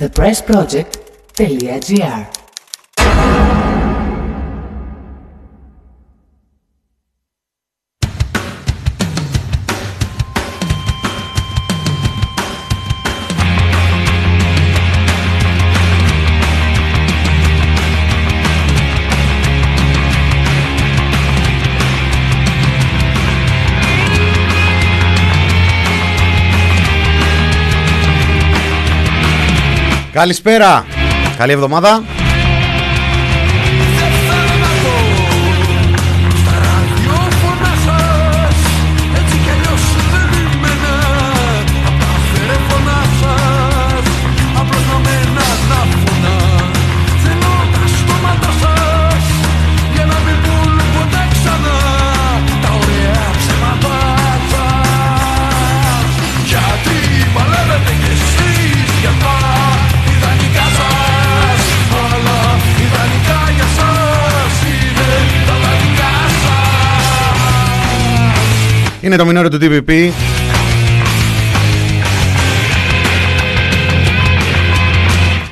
thepressproject.gr Καλησπέρα. Καλή εβδομάδα. Είναι το μηνόριο του TPP.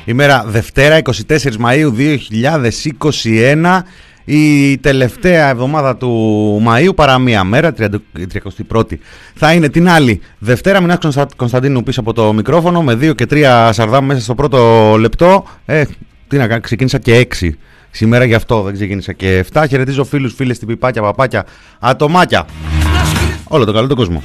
Ημέρα Δευτέρα 24 Μαΐου 2021 η τελευταία εβδομάδα του Μαΐου παρά μία μέρα, 31η θα είναι την άλλη Δευτέρα. Μινάς Κωνσταντίνου πίσω από το μικρόφωνο με 2 και 3 σαρδάμ μέσα στο πρώτο λεπτό. Ε, τι να κάνω, ξεκίνησα και 6 σήμερα, γι' αυτό δεν ξεκίνησα και 7. Χαιρετίζω φίλους, φίλες, τυπιπάκια, παπάκια, ατομάκια. Όλο το καλό τον κόσμο.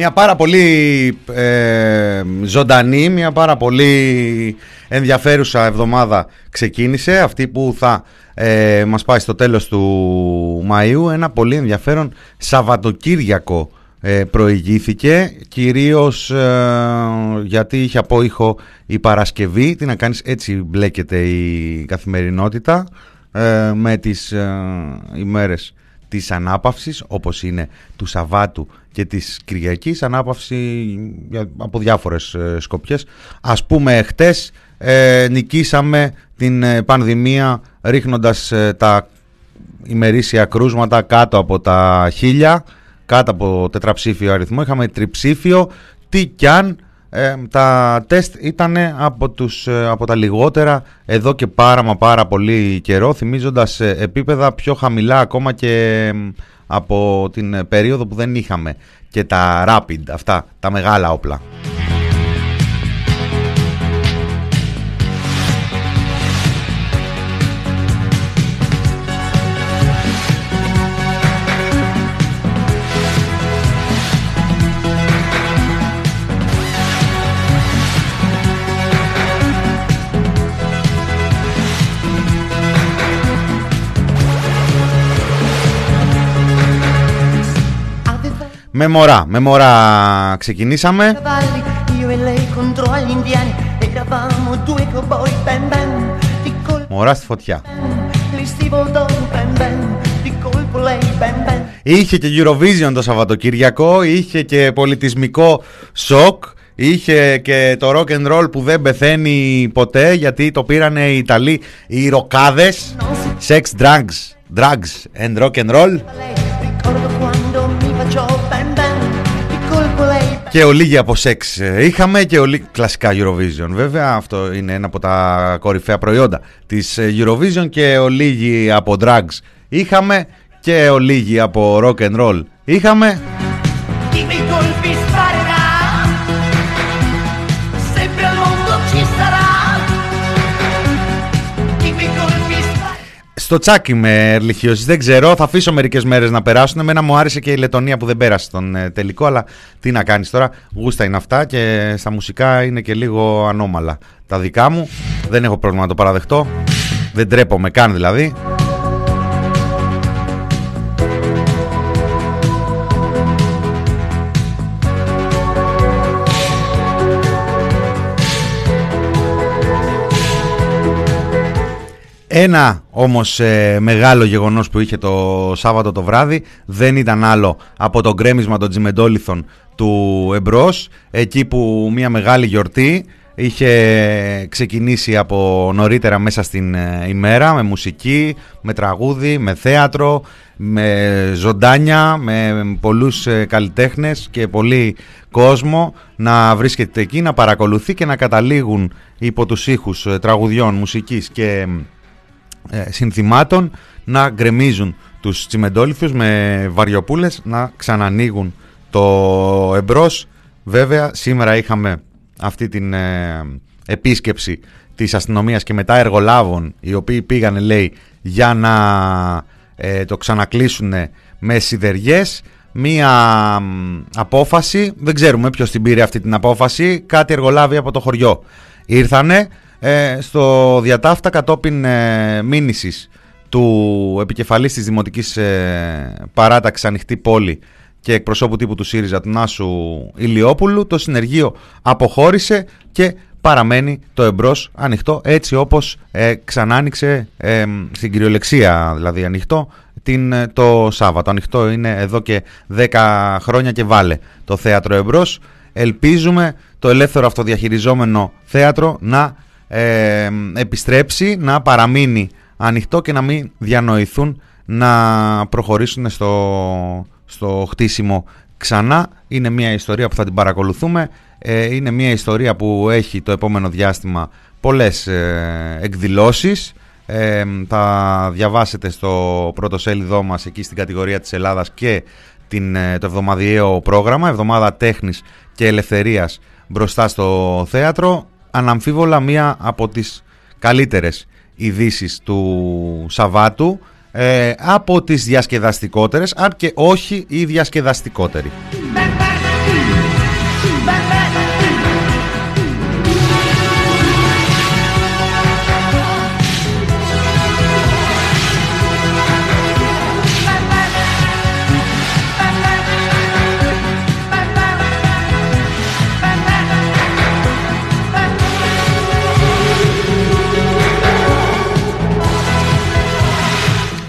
Μια πάρα πολύ ε, ζωντανή, μια πάρα πολύ ενδιαφέρουσα εβδομάδα ξεκίνησε, αυτή που θα ε, μας πάει στο τέλος του Μαΐου, ένα πολύ ενδιαφέρον Σαββατοκύριακο ε, προηγήθηκε, κυρίως ε, γιατί είχε απόϊχο η Παρασκευή, τι να κάνεις έτσι μπλέκεται η καθημερινότητα ε, με τις ημέρες της ανάπαυσης όπως είναι του Σαββάτου και της Κυριακής ανάπαυση από διάφορες ε, σκοπιές. Ας πούμε χτες ε, νικήσαμε την ε, πανδημία ρίχνοντας τα ημερήσια κρούσματα κάτω από τα χίλια κάτω από τετραψήφιο αριθμό. Είχαμε τριψήφιο. Τι κι αν ε, τα τεστ ήταν από, τους, ε, από τα λιγότερα εδώ και πάρα μα πάρα πολύ καιρό θυμίζοντας ε, επίπεδα πιο χαμηλά ακόμα και από την περίοδο που δεν είχαμε και τα rapid αυτά τα μεγάλα όπλα. Με μωρά, με μωρά ξεκινήσαμε. Μωρά στη φωτιά. Είχε και Eurovision το Σαββατοκύριακο, είχε και πολιτισμικό σοκ, είχε και το rock and roll που δεν πεθαίνει ποτέ γιατί το πήρανε οι Ιταλοί οι ροκάδες, sex, drugs, drugs and rock and roll. Και ολίγη από σεξ είχαμε και ολίγη... κλασικά Eurovision βέβαια αυτό είναι ένα από τα κορυφαία προϊόντα της Eurovision. Και ολίγη από drugs είχαμε και ολίγη από rock and roll είχαμε στο τσάκι με ερλιχιώσει. Δεν ξέρω, θα αφήσω μερικές μέρες να περάσουν. Εμένα μου άρεσε και η Λετωνία που δεν πέρασε τον ε, τελικό, αλλά τι να κάνεις τώρα. Γούστα είναι αυτά και στα μουσικά είναι και λίγο ανώμαλα. Τα δικά μου δεν έχω πρόβλημα να το παραδεχτώ. δεν τρέπομαι καν δηλαδή. Ένα όμως ε, μεγάλο γεγονός που είχε το Σάββατο το βράδυ δεν ήταν άλλο από το γκρέμισμα των τζιμεντόλιθων του εμπρός εκεί που μια μεγάλη γιορτή είχε ξεκινήσει από νωρίτερα μέσα στην ε, ημέρα με μουσική, με τραγούδι, με θέατρο, με ζωντάνια, με πολλούς ε, καλλιτέχνες και πολύ κόσμο να βρίσκεται εκεί, να παρακολουθεί και να καταλήγουν υπό τους ήχους τραγουδιών, μουσικής και ε, συνθημάτων να γκρεμίζουν τους τσιμεντόλιθους με βαριοπούλες να ξανανοίγουν το εμπρός. Βέβαια σήμερα είχαμε αυτή την ε, επίσκεψη της αστυνομίας και μετά εργολάβων οι οποίοι πήγανε λέει για να ε, το ξανακλείσουν με σιδεριές μία απόφαση, δεν ξέρουμε ποιος την πήρε αυτή την απόφαση, κάτι εργολάβοι από το χωριό ήρθανε ε, στο διατάφτα κατόπιν ε, μήνυσης του επικεφαλής της Δημοτικής ε, Παράταξης Ανοιχτή Πόλη και εκπροσώπου τύπου του ΣΥΡΙΖΑ του Νάσου Ηλιόπουλου το συνεργείο αποχώρησε και παραμένει το εμπρός ανοιχτό έτσι όπως ε, ξανάνοιξε ε, στην κυριολεξία δηλαδή ανοιχτό την, ε, το Σάββατο. Ανοιχτό είναι εδώ και 10 χρόνια και βάλε το θέατρο εμπρός. Ελπίζουμε το ελεύθερο αυτοδιαχειριζόμενο θέατρο να ε, επιστρέψει, να παραμείνει ανοιχτό και να μην διανοηθούν να προχωρήσουν στο, στο χτίσιμο ξανά. Είναι μια ιστορία που θα την παρακολουθούμε. Ε, είναι μια ιστορία που έχει το επόμενο διάστημα πολλές ε, εκδηλώσεις. Ε, θα διαβάσετε στο πρώτο σέλιδό μας εκεί στην κατηγορία της Ελλάδας και την, ε, το εβδομαδιαίο πρόγραμμα, εβδομάδα τέχνης και ελευθερίας μπροστά στο θέατρο αναμφίβολα μία από τις καλύτερες ειδήσεις του Σαββάτου ε, από τις διασκεδαστικότερες αν και όχι η διασκεδαστικότερη.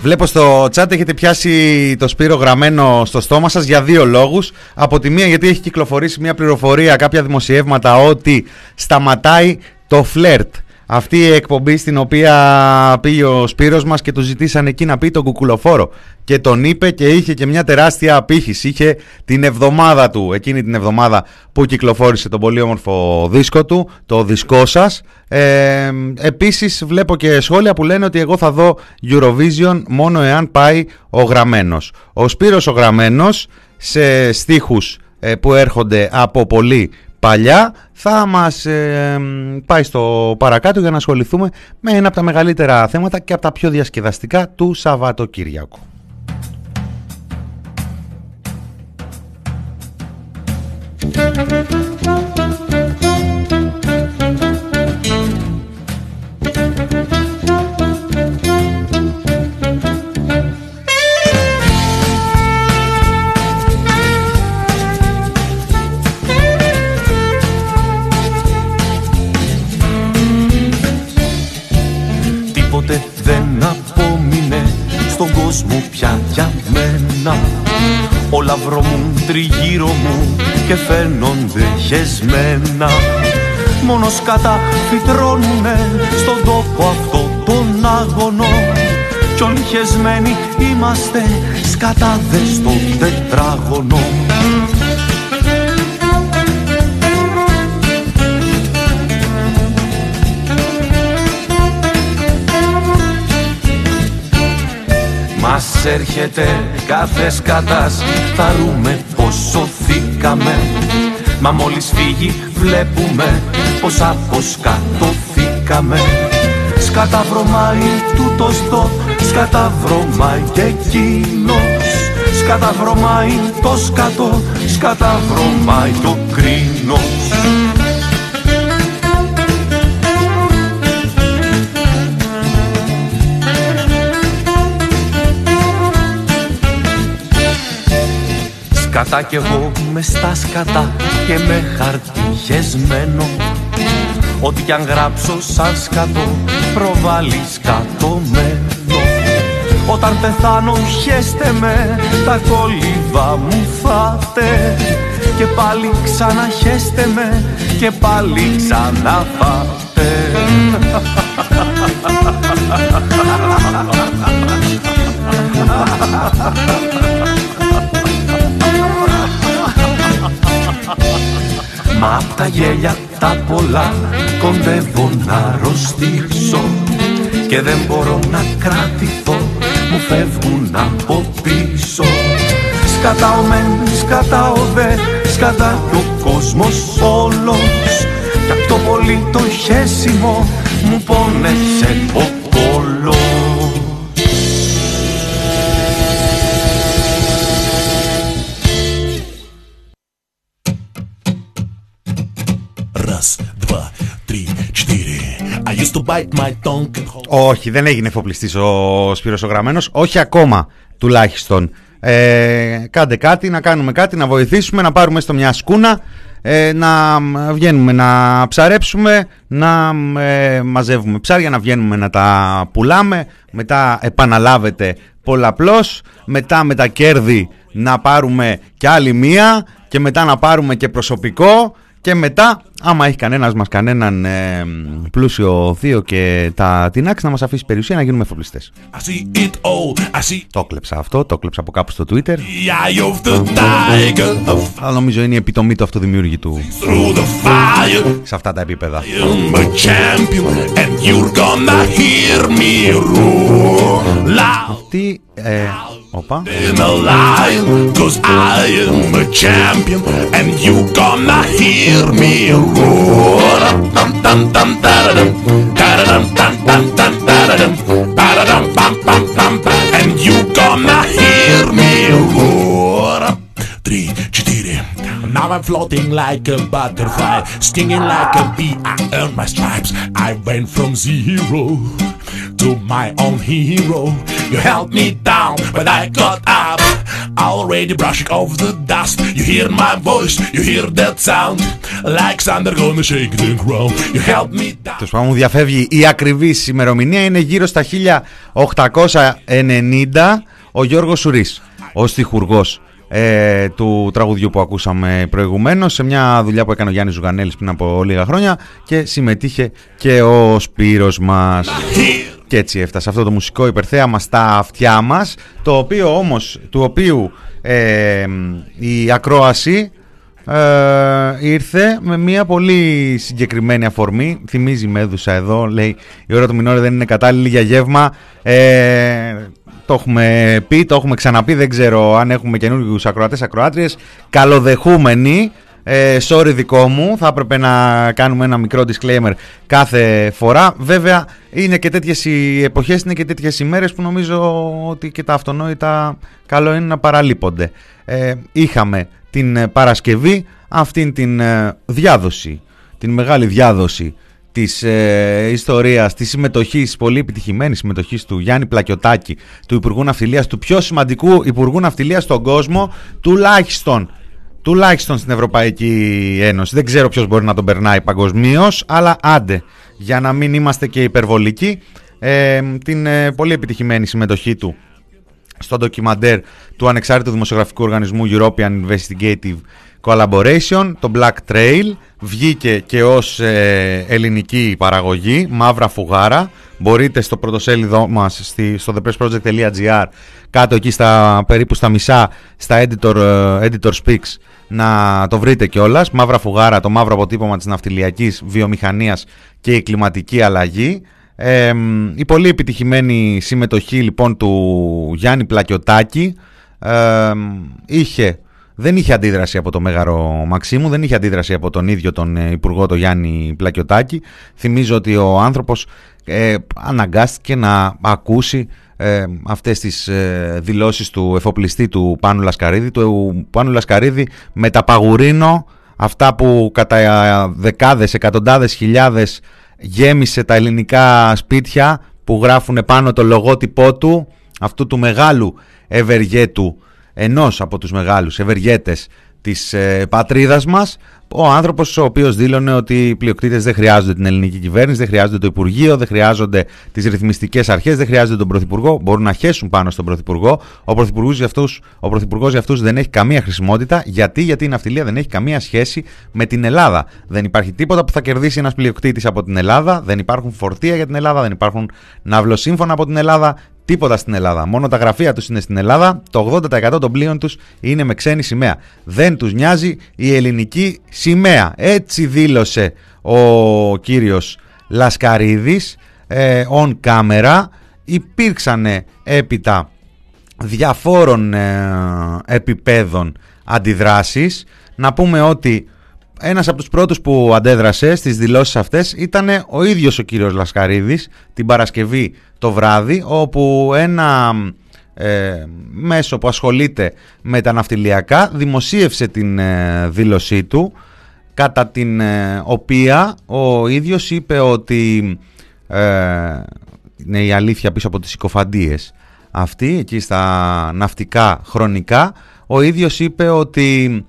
Βλέπω στο chat έχετε πιάσει το Σπύρο γραμμένο στο στόμα σας για δύο λόγους. Από τη μία γιατί έχει κυκλοφορήσει μια πληροφορία, κάποια δημοσιεύματα ότι σταματάει το φλερτ. Αυτή η εκπομπή στην οποία πήγε ο Σπύρος μας και του ζητήσαν εκεί να πει τον κουκουλοφόρο και τον είπε και είχε και μια τεράστια απήχηση. Είχε την εβδομάδα του, εκείνη την εβδομάδα που κυκλοφόρησε τον πολύ όμορφο δίσκο του, το δισκό σας. Ε, επίσης βλέπω και σχόλια που λένε ότι εγώ θα δω Eurovision μόνο εάν πάει ο Γραμμένος. Ο Σπύρος ο Γραμμένος σε στίχους ε, που έρχονται από πολύ παλιά θα μας ε, πάει στο παρακάτω για να ασχοληθούμε με ένα από τα μεγαλύτερα θέματα και από τα πιο διασκεδαστικά του Σαββατοκύριακου. Τίποτε δεν απόμεινε στον κόσμο πια για μένα. Όλα βρωμούν τριγύρω μου και φαίνονται χεσμένα Μόνος σκάτα φυτρώνουνε στον τόπο αυτό τον άγωνο. Κι όλοι χεσμένοι είμαστε σκατάδες στο τετράγωνο Μας έρχεται κάθε σκατάς Θα ρούμε πως σωθήκαμε. Μα μόλις φύγει βλέπουμε πως αποσκατωθήκαμε. Σκαταβρωμάει τούτος το Σκαταβρωμάει και εκείνος. Σκαταβρωμάει το σκατό Σκαταβρωμάει το κρίνος Σκατά κι εγώ με στα σκατά και με χαρτί Ό,τι κι αν γράψω σαν σκατό προβάλλει σκατωμένο. Όταν πεθάνω χέστε με τα κόλληβα μου φάτε. Και πάλι ξαναχέστε με και πάλι ξαναφάτε Μα απ' τα γέλια τα πολλά κοντεύω να αρρωστήσω και δεν μπορώ να κρατηθώ, μου φεύγουν από πίσω. Σκατάω μεν, σκατάω δε, σκατά ο κόσμος όλος κι απ' το πολύ το χέσιμο μου πόνεσε ο κόλος. Όχι, δεν έγινε εφοπλιστής ο Σπύρος ο Γραμμένος. Όχι ακόμα τουλάχιστον. Ε, κάντε κάτι, να κάνουμε κάτι, να βοηθήσουμε, να πάρουμε στο μια σκούνα, ε, να βγαίνουμε να ψαρέψουμε, να ε, μαζεύουμε ψάρια, να βγαίνουμε να τα πουλάμε, μετά επαναλάβετε πολλαπλώς, μετά με τα κέρδη να πάρουμε κι άλλη μία και μετά να πάρουμε και προσωπικό και μετά, άμα έχει κανένας μας κανέναν ε, πλούσιο θείο και τα τεινάξει, να μας αφήσει περιουσία να γίνουμε εφοπλιστές. Το κλέψα αυτό, το κλέψα από κάπου στο Twitter. Αλλά νομίζω είναι η επιτομή του αυτοδημιούργητου σε αυτά τα επίπεδα. Τι ε, Οπα. Cause I am a champion and you gonna hear me And you gonna hear me roar. Three, четыре. Now I'm floating like a butterfly, stinging like a bee. I earned my stripes. I went from zero to my own hero. You held me down, but I got up. Already brushing off the dust. You hear my voice, you hear that sound. Like thunder gonna shake the ground. You held me down. Τους μου διαφεύγει η ακριβή ημερομηνία είναι γύρω στα 1890 ο Γιώργος Σουρής, ο στιχουργός ε, του τραγουδιού που ακούσαμε προηγουμένως σε μια δουλειά που έκανε ο Γιάννης Ζουγανέλης πριν από λίγα χρόνια και συμμετείχε και ο Σπύρος μας. Και έτσι έφτασε αυτό το μουσικό υπερθέαμα στα αυτιά μας, το οποίο όμως, του οποίου ε, η ακρόαση ε, ήρθε με μια πολύ συγκεκριμένη αφορμή. Θυμίζει η Μέδουσα εδώ, λέει η ώρα του μηνόρε δεν είναι κατάλληλη για γεύμα. Ε, το έχουμε πει, το έχουμε ξαναπεί, δεν ξέρω αν έχουμε καινούριου ακροατές, ακροάτριες. Καλοδεχούμενοι ε, sorry δικό μου, θα έπρεπε να κάνουμε ένα μικρό disclaimer κάθε φορά. Βέβαια, είναι και τέτοιες οι εποχές, είναι και τέτοιες οι μέρες που νομίζω ότι και τα αυτονόητα καλό είναι να παραλείπονται. Ε, είχαμε την Παρασκευή αυτήν την ε, διάδοση, την μεγάλη διάδοση της ε, ιστορίας, της συμμετοχής, πολύ επιτυχημένη συμμετοχής του Γιάννη Πλακιωτάκη, του Υπουργού Ναυτιλίας, του πιο σημαντικού Υπουργού Ναυτιλίας στον κόσμο, τουλάχιστον τουλάχιστον στην Ευρωπαϊκή Ένωση. Δεν ξέρω ποιος μπορεί να τον περνάει παγκοσμίως, αλλά άντε, για να μην είμαστε και υπερβολικοί, ε, την ε, πολύ επιτυχημένη συμμετοχή του στο ντοκιμαντέρ του ανεξάρτητου δημοσιογραφικού οργανισμού European Investigative Collaboration, το Black Trail, βγήκε και ως ε, ελληνική παραγωγή, μαύρα φουγάρα. Μπορείτε στο πρωτοσέλιδό μας στη, στο thepressproject.gr κάτω εκεί στα, περίπου στα μισά στα editor, ε, editor speaks να το βρείτε κιόλας. Μαύρα φουγάρα, το μαύρο αποτύπωμα της ναυτιλιακής βιομηχανίας και η κλιματική αλλαγή. Ε, η πολύ επιτυχημένη συμμετοχή λοιπόν του Γιάννη Πλακιωτάκη ε, είχε, δεν είχε αντίδραση από το Μέγαρο Μαξίμου, δεν είχε αντίδραση από τον ίδιο τον ε, Υπουργό τον Γιάννη Πλακιωτάκη. Θυμίζω ότι ο άνθρωπος ε, αναγκάστηκε να ακούσει ε, αυτές τις ε, δηλώσεις του εφοπλιστή του Πάνου Λασκαρίδη, του Πάνου Λασκαρίδη με τα παγουρίνο, αυτά που κατά δεκάδες, εκατοντάδες χιλιάδες γέμισε τα ελληνικά σπίτια που γράφουν πάνω το λογότυπό του, αυτού του μεγάλου ευεργέτου ενός από τους μεγάλους ευεργέτες της ε, πατρίδας μας ο άνθρωπος ο οποίος δήλωνε ότι οι πλειοκτήτες δεν χρειάζονται την ελληνική κυβέρνηση, δεν χρειάζονται το Υπουργείο, δεν χρειάζονται τις ρυθμιστικές αρχές, δεν χρειάζονται τον Πρωθυπουργό, μπορούν να χέσουν πάνω στον Πρωθυπουργό. Ο Πρωθυπουργός για αυτούς, ο Πρωθυπουργός για αυτούς δεν έχει καμία χρησιμότητα. Γιατί, γιατί η ναυτιλία δεν έχει καμία σχέση με την Ελλάδα. Δεν υπάρχει τίποτα που θα κερδίσει ένας πλειοκτήτης από την Ελλάδα, δεν υπάρχουν φορτία για την Ελλάδα, δεν υπάρχουν ναυλοσύμφωνα από την Ελλάδα, Τίποτα στην Ελλάδα. Μόνο τα γραφεία τους είναι στην Ελλάδα. Το 80% των πλοίων τους είναι με ξένη σημαία. Δεν τους νοιάζει η ελληνική σημαία. Έτσι δήλωσε ο κύριος Λασκαρίδης ε, on camera. Υπήρξαν έπειτα διαφόρων ε, επιπέδων αντιδράσεις. Να πούμε ότι ένας από τους πρώτους που αντέδρασε στις δηλώσεις αυτές ήταν ο ίδιος ο κύριος Λασκαρίδης την Παρασκευή το βράδυ όπου ένα ε, μέσο που ασχολείται με τα ναυτιλιακά δημοσίευσε την ε, δήλωσή του κατά την ε, οποία ο ίδιος είπε ότι είναι η αλήθεια πίσω από τις συκοφαντίες αυτή εκεί στα ναυτικά χρονικά ο ίδιος είπε ότι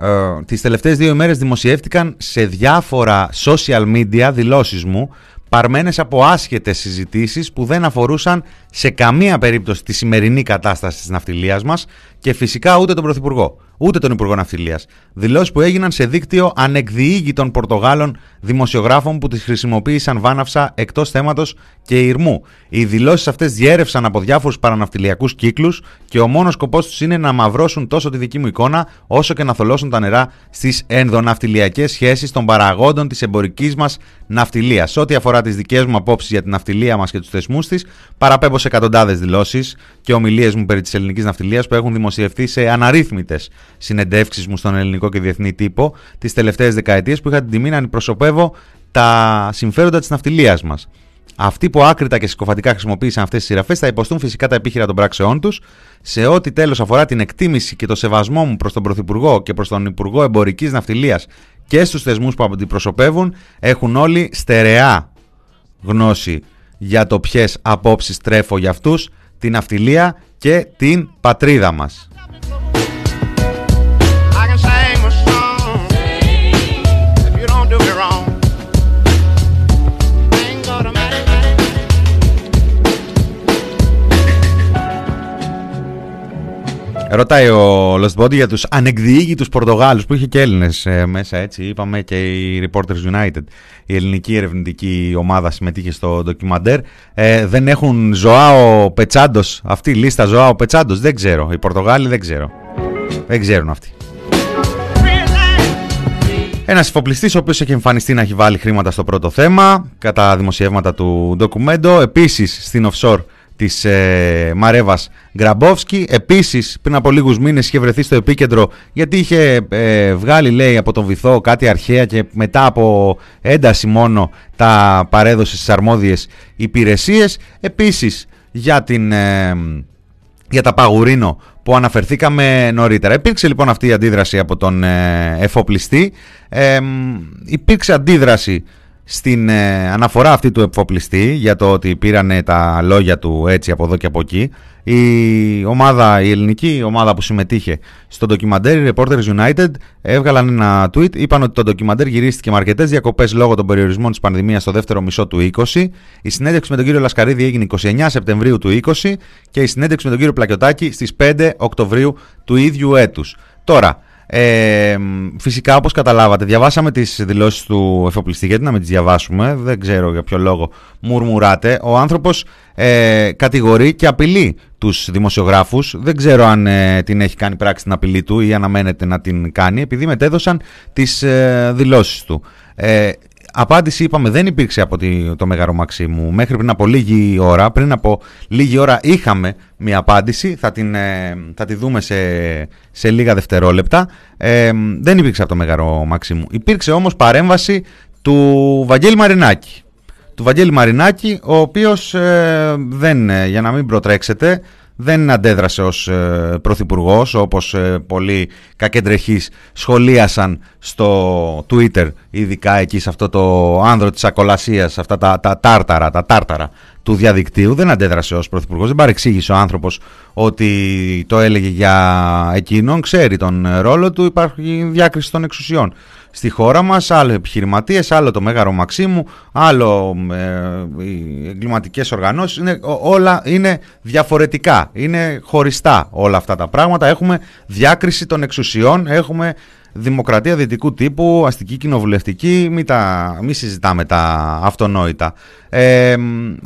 ε, τις τελευταίες δύο ημέρες δημοσιεύτηκαν σε διάφορα social media δηλώσεις μου παρμένες από άσχετες συζητήσεις που δεν αφορούσαν σε καμία περίπτωση τη σημερινή κατάσταση της ναυτιλίας μας και φυσικά ούτε τον Πρωθυπουργό ούτε τον Υπουργό Ναυτιλίας. Δηλώσεις που έγιναν σε δίκτυο ανεκδιήγητων Πορτογάλων δημοσιογράφων που τις χρησιμοποίησαν βάναυσα εκτός θέματος και ηρμού. Οι δηλώσεις αυτές διέρευσαν από διάφορους παραναυτιλιακούς κύκλους και ο μόνος σκοπός τους είναι να μαυρώσουν τόσο τη δική μου εικόνα όσο και να θολώσουν τα νερά στις ενδοναυτιλιακές σχέσεις των παραγόντων της εμπορικής μας ναυτιλίας. Ό,τι αφορά τις δικές μου απόψεις για την ναυτιλία μας και τους θεσμούς της, παραπέμπω σε εκατοντάδες δηλώσεις και ομιλίες μου περί της ελληνικής ναυτιλίας που έχουν δημοσιευθεί σε αναρρύθμιτες συνεντεύξεις μου στον ελληνικό και διεθνή τύπο τις τελευταίες δεκαετίες που είχα την τιμή να αντιπροσωπεύω τα συμφέροντα της ναυτιλίας μας. Αυτοί που άκρητα και συκοφαντικά χρησιμοποίησαν αυτές τις σειραφές θα υποστούν φυσικά τα επίχειρα των πράξεών τους. Σε ό,τι τέλος αφορά την εκτίμηση και το σεβασμό μου προς τον Πρωθυπουργό και προς τον Υπουργό Εμπορικής Ναυτιλίας και στους θεσμούς που αντιπροσωπεύουν, έχουν όλοι στερεά γνώση για το ποιες απόψεις τρέφω για αυτούς, την ναυτιλία και την πατρίδα μας. Ρωτάει ο Lost Body για τους ανεκδιήγητους Πορτογάλους που είχε και Έλληνες ε, μέσα έτσι είπαμε και οι Reporters United. Η ελληνική ερευνητική ομάδα συμμετείχε στο ντοκιμαντέρ. Ε, δεν έχουν Ζωάο Πετσάντος αυτή η λίστα Ζωάο Πετσάντος δεν ξέρω. Οι Πορτογάλοι δεν ξέρω. Δεν ξέρουν αυτοί. Ένας εφοπλιστή, ο οποίος έχει εμφανιστεί να έχει βάλει χρήματα στο πρώτο θέμα, κατά δημοσιεύματα του ντοκουμέντο. Επίσης στην offshore της ε, Μαρέβας Γκραμπόφσκι. Επίσης πριν από λίγους μήνες είχε βρεθεί στο επίκεντρο γιατί είχε ε, βγάλει λέει από τον βυθό κάτι αρχαία και μετά από ένταση μόνο τα παρέδωσε στις αρμόδιες υπηρεσίες. Επίσης για, την, ε, για τα Παγουρίνο που αναφερθήκαμε νωρίτερα. Υπήρξε λοιπόν αυτή η αντίδραση από τον ε, εφοπλιστή. υπήρξε αντίδραση στην ε, αναφορά αυτή του εφοπλιστή για το ότι πήραν τα λόγια του έτσι από εδώ και από εκεί η ομάδα, η ελληνική ομάδα που συμμετείχε στο ντοκιμαντέρ, οι Reporters United, έβγαλαν ένα tweet. Είπαν ότι το ντοκιμαντέρ γυρίστηκε με αρκετές διακοπές λόγω των περιορισμών της πανδημίας στο δεύτερο μισό του 20. Η συνέντευξη με τον κύριο Λασκαρίδη έγινε 29 Σεπτεμβρίου του 20 και η συνέντευξη με τον κύριο Πλακιωτάκη στις 5 Οκτωβρίου του ίδιου έτους. Τώρα, ε, φυσικά όπως καταλάβατε διαβάσαμε τις δηλώσεις του εφοπλιστή. Γιατί να μην τις διαβάσουμε δεν ξέρω για ποιο λόγο μουρμουράτε. Ο άνθρωπος ε, κατηγορεί και απειλεί τους δημοσιογράφους. Δεν ξέρω αν ε, την έχει κάνει πράξη την απειλή του ή αναμένεται να την κάνει επειδή μετέδωσαν τις ε, δηλώσεις του. Ε, Απάντηση είπαμε δεν υπήρξε από το Μέγαρο Μαξίμου μέχρι πριν από λίγη ώρα. Πριν από λίγη ώρα είχαμε μια απάντηση, θα, την, ε, θα τη δούμε σε, σε λίγα δευτερόλεπτα. Ε, δεν υπήρξε από το Μέγαρο Μαξίμου. Υπήρξε όμως παρέμβαση του Βαγγέλη Μαρινάκη. Του Βαγγέλη Μαρινάκη, ο οποίος ε, δεν, για να μην προτρέξετε, δεν αντέδρασε ως ε, πρωθυπουργός, όπως ε, πολλοί κακεντρεχείς σχολίασαν στο Twitter, ειδικά εκεί σε αυτό το άνδρο της ακολασίας, αυτά τα, τα τάρταρα, τα τάρταρα του διαδικτύου. Δεν αντέδρασε ως πρωθυπουργός, δεν παρεξήγησε ο άνθρωπος ότι το έλεγε για εκείνον. Ξέρει τον ρόλο του, υπάρχει διάκριση των εξουσιών στη χώρα μας, άλλο επιχειρηματίες, άλλο το Μέγαρο Μαξίμου, άλλο ε, οι εγκληματικές οργανώσεις, είναι, όλα είναι διαφορετικά, είναι χωριστά όλα αυτά τα πράγματα, έχουμε διάκριση των εξουσιών, έχουμε δημοκρατία δυτικού τύπου, αστική κοινοβουλευτική, μην, τα, μη συζητάμε τα αυτονόητα. Ε,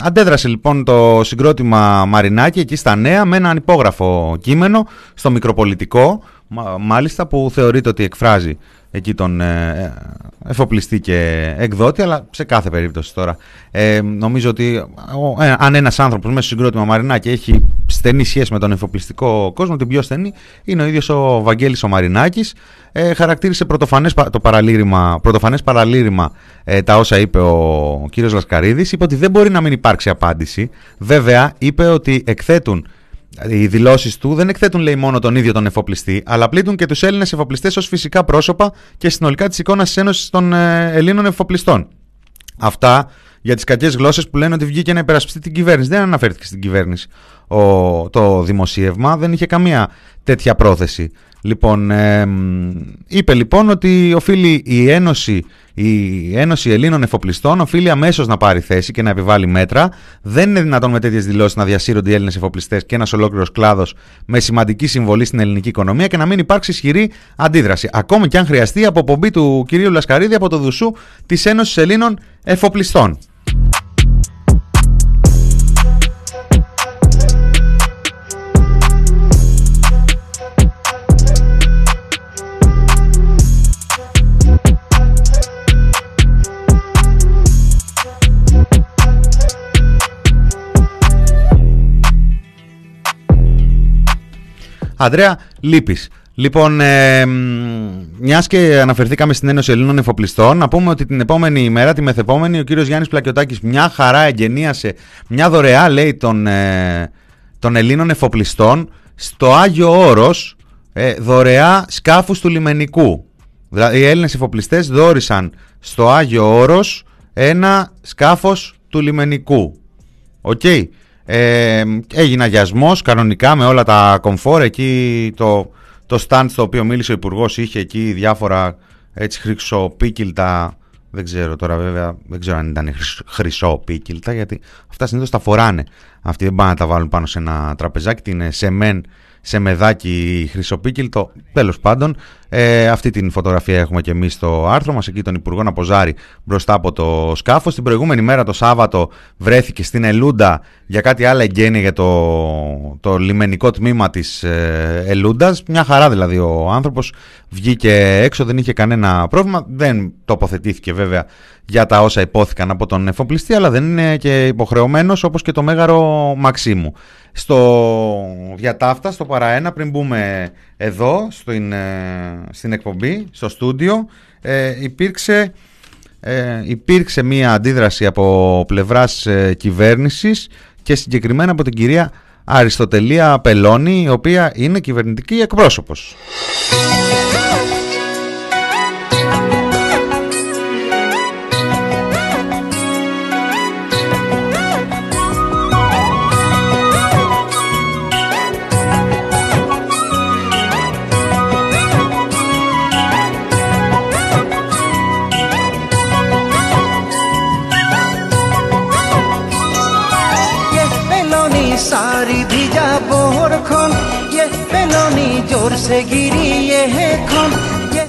αντέδρασε λοιπόν το συγκρότημα Μαρινάκη εκεί στα νέα με ένα ανυπόγραφο κείμενο στο μικροπολιτικό, μάλιστα που θεωρείται ότι εκφράζει εκεί τον ε, εφοπλιστή και εκδότη, αλλά σε κάθε περίπτωση τώρα. Ε, νομίζω ότι ε, αν ένας άνθρωπος μέσα στο συγκρότημα Μαρινάκη έχει στενή σχέση με τον εφοπλιστικό κόσμο, την πιο στενή, είναι ο ίδιος ο Βαγγέλης ο Μαρινάκης. Ε, χαρακτήρισε πρωτοφανές, το παραλήρημα, πρωτοφανές παραλήρημα ε, τα όσα είπε ο κύριος Λασκαρίδης. Είπε ότι δεν μπορεί να μην υπάρξει απάντηση. Βέβαια, είπε ότι εκθέτουν οι δηλώσεις του δεν εκθέτουν λέει μόνο τον ίδιο τον εφοπλιστή, αλλά πλήττουν και τους Έλληνες εφοπλιστές ως φυσικά πρόσωπα και συνολικά της εικόνας της Ένωσης των ε, Ελλήνων εφοπλιστών. Αυτά για τις κακές γλώσσες που λένε ότι βγήκε να υπερασπιστεί την κυβέρνηση. Δεν αναφέρθηκε στην κυβέρνηση ο, το δημοσίευμα, δεν είχε καμία τέτοια πρόθεση. Λοιπόν, είπε λοιπόν ότι οφείλει η Ένωση, η Ένωση Ελλήνων Εφοπλιστών οφείλει αμέσως να πάρει θέση και να επιβάλλει μέτρα. Δεν είναι δυνατόν με τέτοιες δηλώσεις να διασύρονται οι Έλληνες εφοπλιστές και ένας ολόκληρος κλάδος με σημαντική συμβολή στην ελληνική οικονομία και να μην υπάρξει ισχυρή αντίδραση. Ακόμη και αν χρειαστεί αποπομπή του κυρίου Λασκαρίδη από το Δουσού της Ένωσης Ελλήνων Εφοπλιστών. Ανδρέα, λείπει. Λοιπόν, ε, μιας και αναφερθήκαμε στην Ένωση Ελλήνων Εφοπλιστών, να πούμε ότι την επόμενη ημέρα, τη μεθεπόμενη, ο κύριος Γιάννης Πλακιωτάκης μια χαρά εγγενίασε μια δωρεά, λέει, των, ε, των Ελλήνων Εφοπλιστών στο Άγιο Όρος ε, δωρεά σκάφους του λιμενικού. Δηλαδή, οι Έλληνες εφοπλιστές δόρισαν στο Άγιο Όρος ένα σκάφος του λιμενικού. OK. Okay. Ε, έγινε αγιασμός κανονικά με όλα τα κομφόρ. Εκεί το, το stand στο οποίο μίλησε ο Υπουργός είχε εκεί διάφορα έτσι χρυσοποίκιλτα. Δεν ξέρω τώρα βέβαια, δεν ξέρω αν ήταν χρυσοποίκιλτα γιατί αυτά συνήθως τα φοράνε. Αυτοί δεν πάνε να τα βάλουν πάνω σε ένα τραπεζάκι. Το σεμέν σεμεδάκι χρυσοποίκιλτο. Τέλος πάντων, ε, αυτή την φωτογραφία έχουμε και εμείς στο άρθρο μας. Εκεί τον Υπουργό να ποζάρει μπροστά από το σκάφος. Την προηγούμενη μέρα, το Σάββατο, βρέθηκε στην Ελούντα για κάτι άλλο εγγένεια για το, το λιμενικό τμήμα της ε, Ελούντας. Μια χαρά δηλαδή ο άνθρωπος βγήκε έξω, δεν είχε κανένα πρόβλημα. Δεν τοποθετήθηκε βέβαια για τα όσα υπόθηκαν από τον εφοπλιστή, αλλά δεν είναι και υποχρεωμένος όπως και το μέγαρο Μαξίμου. Στο διατάφτα, στο παραένα, πριν μπούμε εδώ στην, ε, στην εκπομπή, στο στούντιο, ε, υπήρξε, ε, υπήρξε μία αντίδραση από πλευράς ε, κυβέρνησης και συγκεκριμένα από την κυρία Αριστοτελία Πελώνη, η οποία είναι κυβερνητική εκπρόσωπος.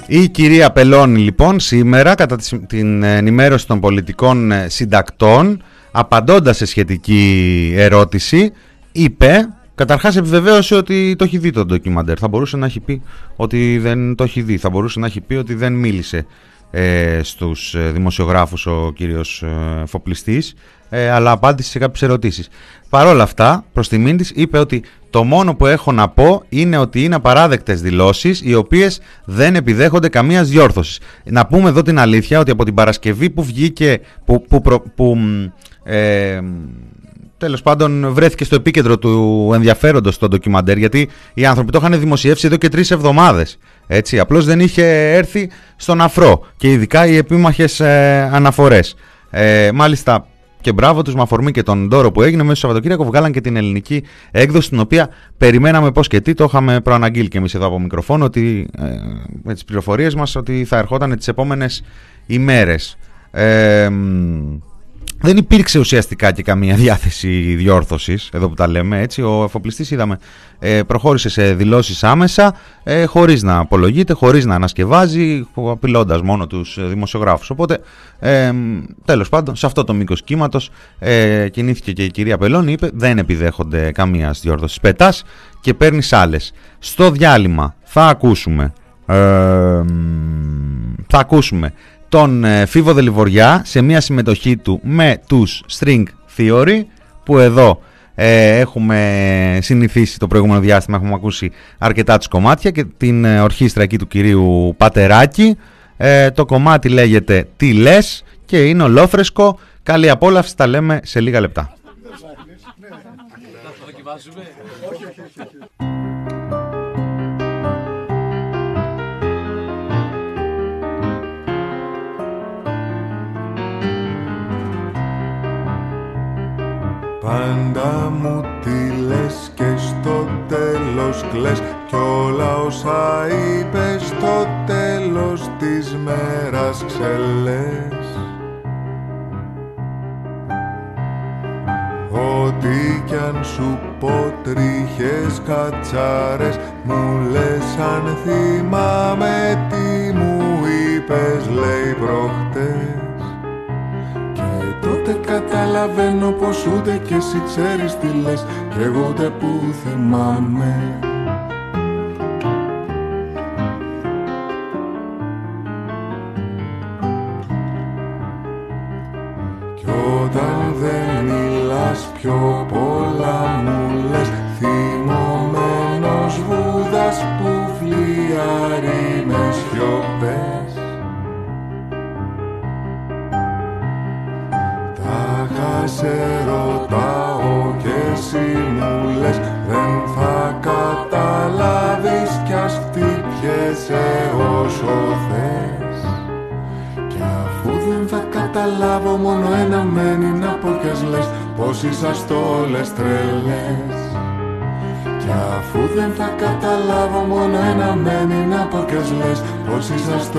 Η κυρία Πελώνη λοιπόν σήμερα κατά την ενημέρωση των πολιτικών ε, συντακτών απαντώντας σε σχετική ερώτηση είπε Καταρχάς επιβεβαίωσε ότι το έχει δει το ντοκιμαντέρ. Θα μπορούσε να έχει πει ότι δεν το έχει δει. Θα μπορούσε να έχει πει ότι δεν μίλησε ε, στους ε, δημοσιογράφους ο κύριος ε, Φοπλιστής ε, αλλά απάντησε σε κάποιες ερωτήσεις. Παρ' όλα αυτά, προς τιμήν της είπε ότι το μόνο που έχω να πω είναι ότι είναι απαράδεκτες δηλώσεις οι οποίες δεν επιδέχονται καμίας διόρθωσης. Να πούμε εδώ την αλήθεια ότι από την Παρασκευή που βγήκε, που, που, που, ε, τέλος πάντων βρέθηκε στο επίκεντρο του ενδιαφέροντος το ντοκιμαντέρ γιατί οι άνθρωποι το είχαν δημοσιεύσει εδώ και τρεις εβδομάδες. Έτσι, απλώς δεν είχε έρθει στον αφρό και ειδικά οι επίμαχες ε, αναφορές. Ε, μάλιστα και μπράβο τους με αφορμή και τον δώρο που έγινε μέσα στο Σαββατοκύριακο βγάλαν και την ελληνική έκδοση την οποία περιμέναμε πώς και τι. Το είχαμε προαναγγείλει και εμείς εδώ από μικροφόνο ότι, ε, με τις πληροφορίες μας ότι θα ερχόταν τις επόμενες ημέρες. Ε, δεν υπήρξε ουσιαστικά και καμία διάθεση διόρθωσης, εδώ που τα λέμε έτσι. Ο εφοπλιστής, είδαμε, ε, προχώρησε σε δηλώσεις άμεσα, ε, χωρίς να απολογείται, χωρίς να ανασκευάζει, απειλώντας μόνο τους δημοσιογράφους. Οπότε, ε, τέλος πάντων, σε αυτό το μήκος κύματος ε, κινήθηκε και η κυρία Πελώνη, είπε: Δεν επιδέχονται καμία διόρθωση. Πετάς και παίρνεις άλλες. Στο διάλειμμα θα ακούσουμε. Ε, θα ακούσουμε τον ε, Φίβο Δελιβοριά σε μια συμμετοχή του με τους String Theory που εδώ ε, έχουμε συνηθίσει το προηγούμενο διάστημα, έχουμε ακούσει αρκετά τους κομμάτια και την ε, ορχήστρα εκεί του κυρίου Πατεράκη. Ε, το κομμάτι λέγεται «Τι λες» και είναι ολόφρεσκο. Καλή απόλαυση, τα λέμε σε λίγα λεπτά. Πάντα μου τι λες και στο τέλος κλαις. Κι όλα όσα είπες στο τέλος της μέρας ξελές. Ό,τι κι αν σου πω τρίχες κατσάρες Μου λες αν θυμάμαι τι μου είπες λέει προχτές Τότε καταλαβαίνω πως ούτε κι εσύ ξέρεις τι λες Κι εγώ ούτε που θυμάμαι Κι όταν δεν μιλάς πιο πολλά να πω κι ας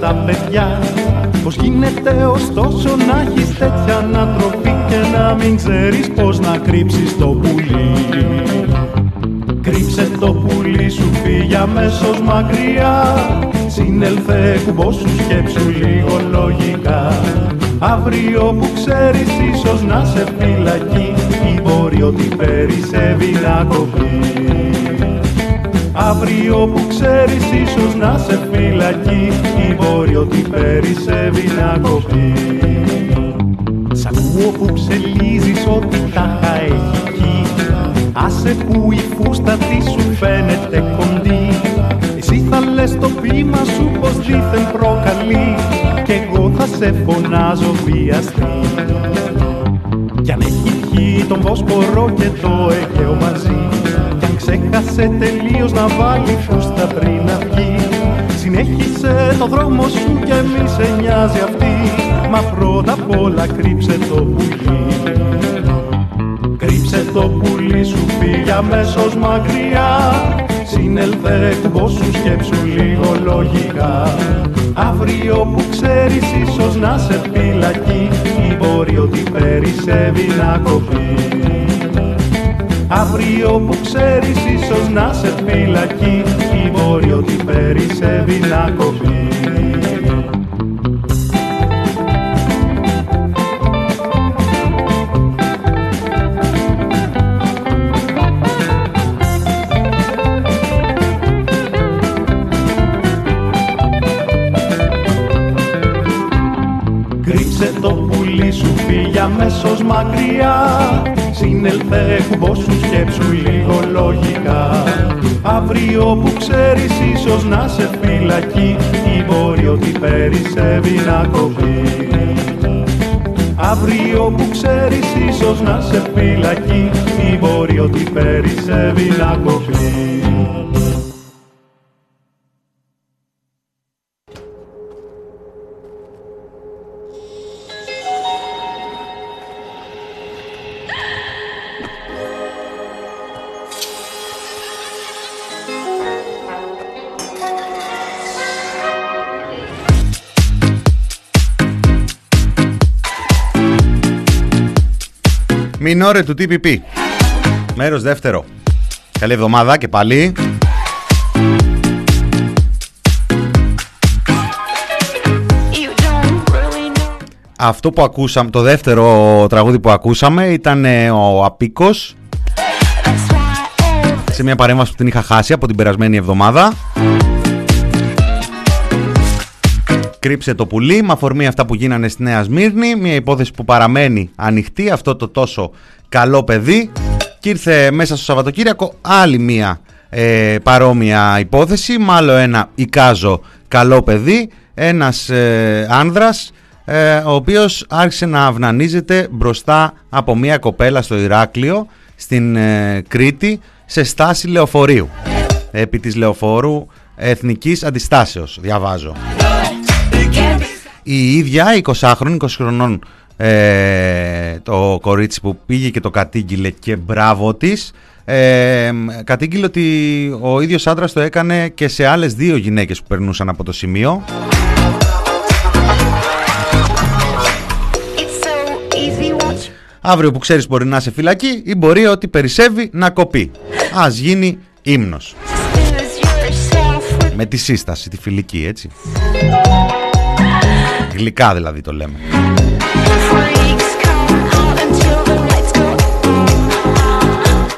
τα παιδιά. Πως γίνεται ωστόσο να έχεις τέτοια ανατροφή Και να μην ξέρεις πως να κρύψεις το πουλί. Κρύψε το πουλί σου φύγει αμέσως μακριά. Συνελθέ κουμπό σου σκέψου λίγο λογικά. Αύριο που ξέρεις ίσως να σε φυλακεί. Ή μπορεί ότι περισσεύει να κοπεί Αύριο που ξέρεις ίσως να σε φυλακεί Ή μπορεί ότι περισσεύει να κοπεί. Σ' ακούω που ψελίζεις ότι τα έχει. Εκεί Άσε που η φούστα τι σου φαίνεται κοντή. Εσύ θα λες το πείμα σου πως δίθεν προκαλεί. Κι εγώ θα σε φωνάζω βιαστή. Κι αν έχει πιει τον Βόσπορο και το Αιγαίο μαζί Κι αν ξέχασε τελείως να βάλει φούστα πριν να βγει. Συνέχισε το δρόμο σου και μη σε νοιάζει αυτή. Μα πρώτα απ' όλα κρύψε το πουλί. Κρύψε το πουλί σου φύγει αμέσως μακριά. Συνέλθε κουμπό σου σκέψου λίγο λογικά. Αύριο που ξέρεις ίσως να σε φυλακεί. Ή μπορεί ότι περισσεύει να κοπεί Αύριο που ξέρεις ίσως να σε φυλακεί Ή μπορεί ότι περισσεύει να κοπεί Κρύψε το πουλί σου φύγει αμέσως μακριά Συνελθέ κουμπό σου σκέψου λίγο λογικά. Αύριο που ξέρεις ίσως να σε φυλακεί Ή μπορεί ότι περισσεύει να κοπεί Αύριο που ξέρεις ίσως να σε φυλακεί Ή μπορεί ότι περισσεύει να κοπεί Μινόρε του TPP. Μέρος δεύτερο. Καλή εβδομάδα και πάλι. Αυτό που ακούσαμε, το δεύτερο τραγούδι που ακούσαμε ήταν ε, ο Απίκος σε μια παρέμβαση που την είχα χάσει από την περασμένη εβδομάδα. Κρύψε το πουλί με αφορμή αυτά που γίνανε στη Νέα Σμύρνη. Μια υπόθεση που παραμένει ανοιχτή. Αυτό το τόσο καλό παιδί. Και ήρθε μέσα στο Σαββατοκύριακο άλλη μια ε, παρόμοια υπόθεση. Μάλλον ένα εικάζο καλό παιδί. Ένας ε, άνδρας ε, ο οποίος άρχισε να αυνανίζεται μπροστά από μια κοπέλα στο Ηράκλειο στην ε, Κρήτη σε στάση λεωφορείου. Επί της λεωφόρου Εθνικής Αντιστάσεως, διαβάζω. Η ίδια 20χρονη, 20 χρονών ε, το κορίτσι που πήγε και το κατήγγειλε και μπράβο της ε, κατήγγειλε ότι ο ίδιος άντρας το έκανε και σε άλλες δύο γυναίκες που περνούσαν από το σημείο Αύριο που ξέρεις μπορεί να είσαι φυλακή ή μπορεί ότι περισσεύει να κοπεί. Ας γίνει ύμνος. Με τη σύσταση, τη φιλική, έτσι. Γλυκά δηλαδή το λέμε.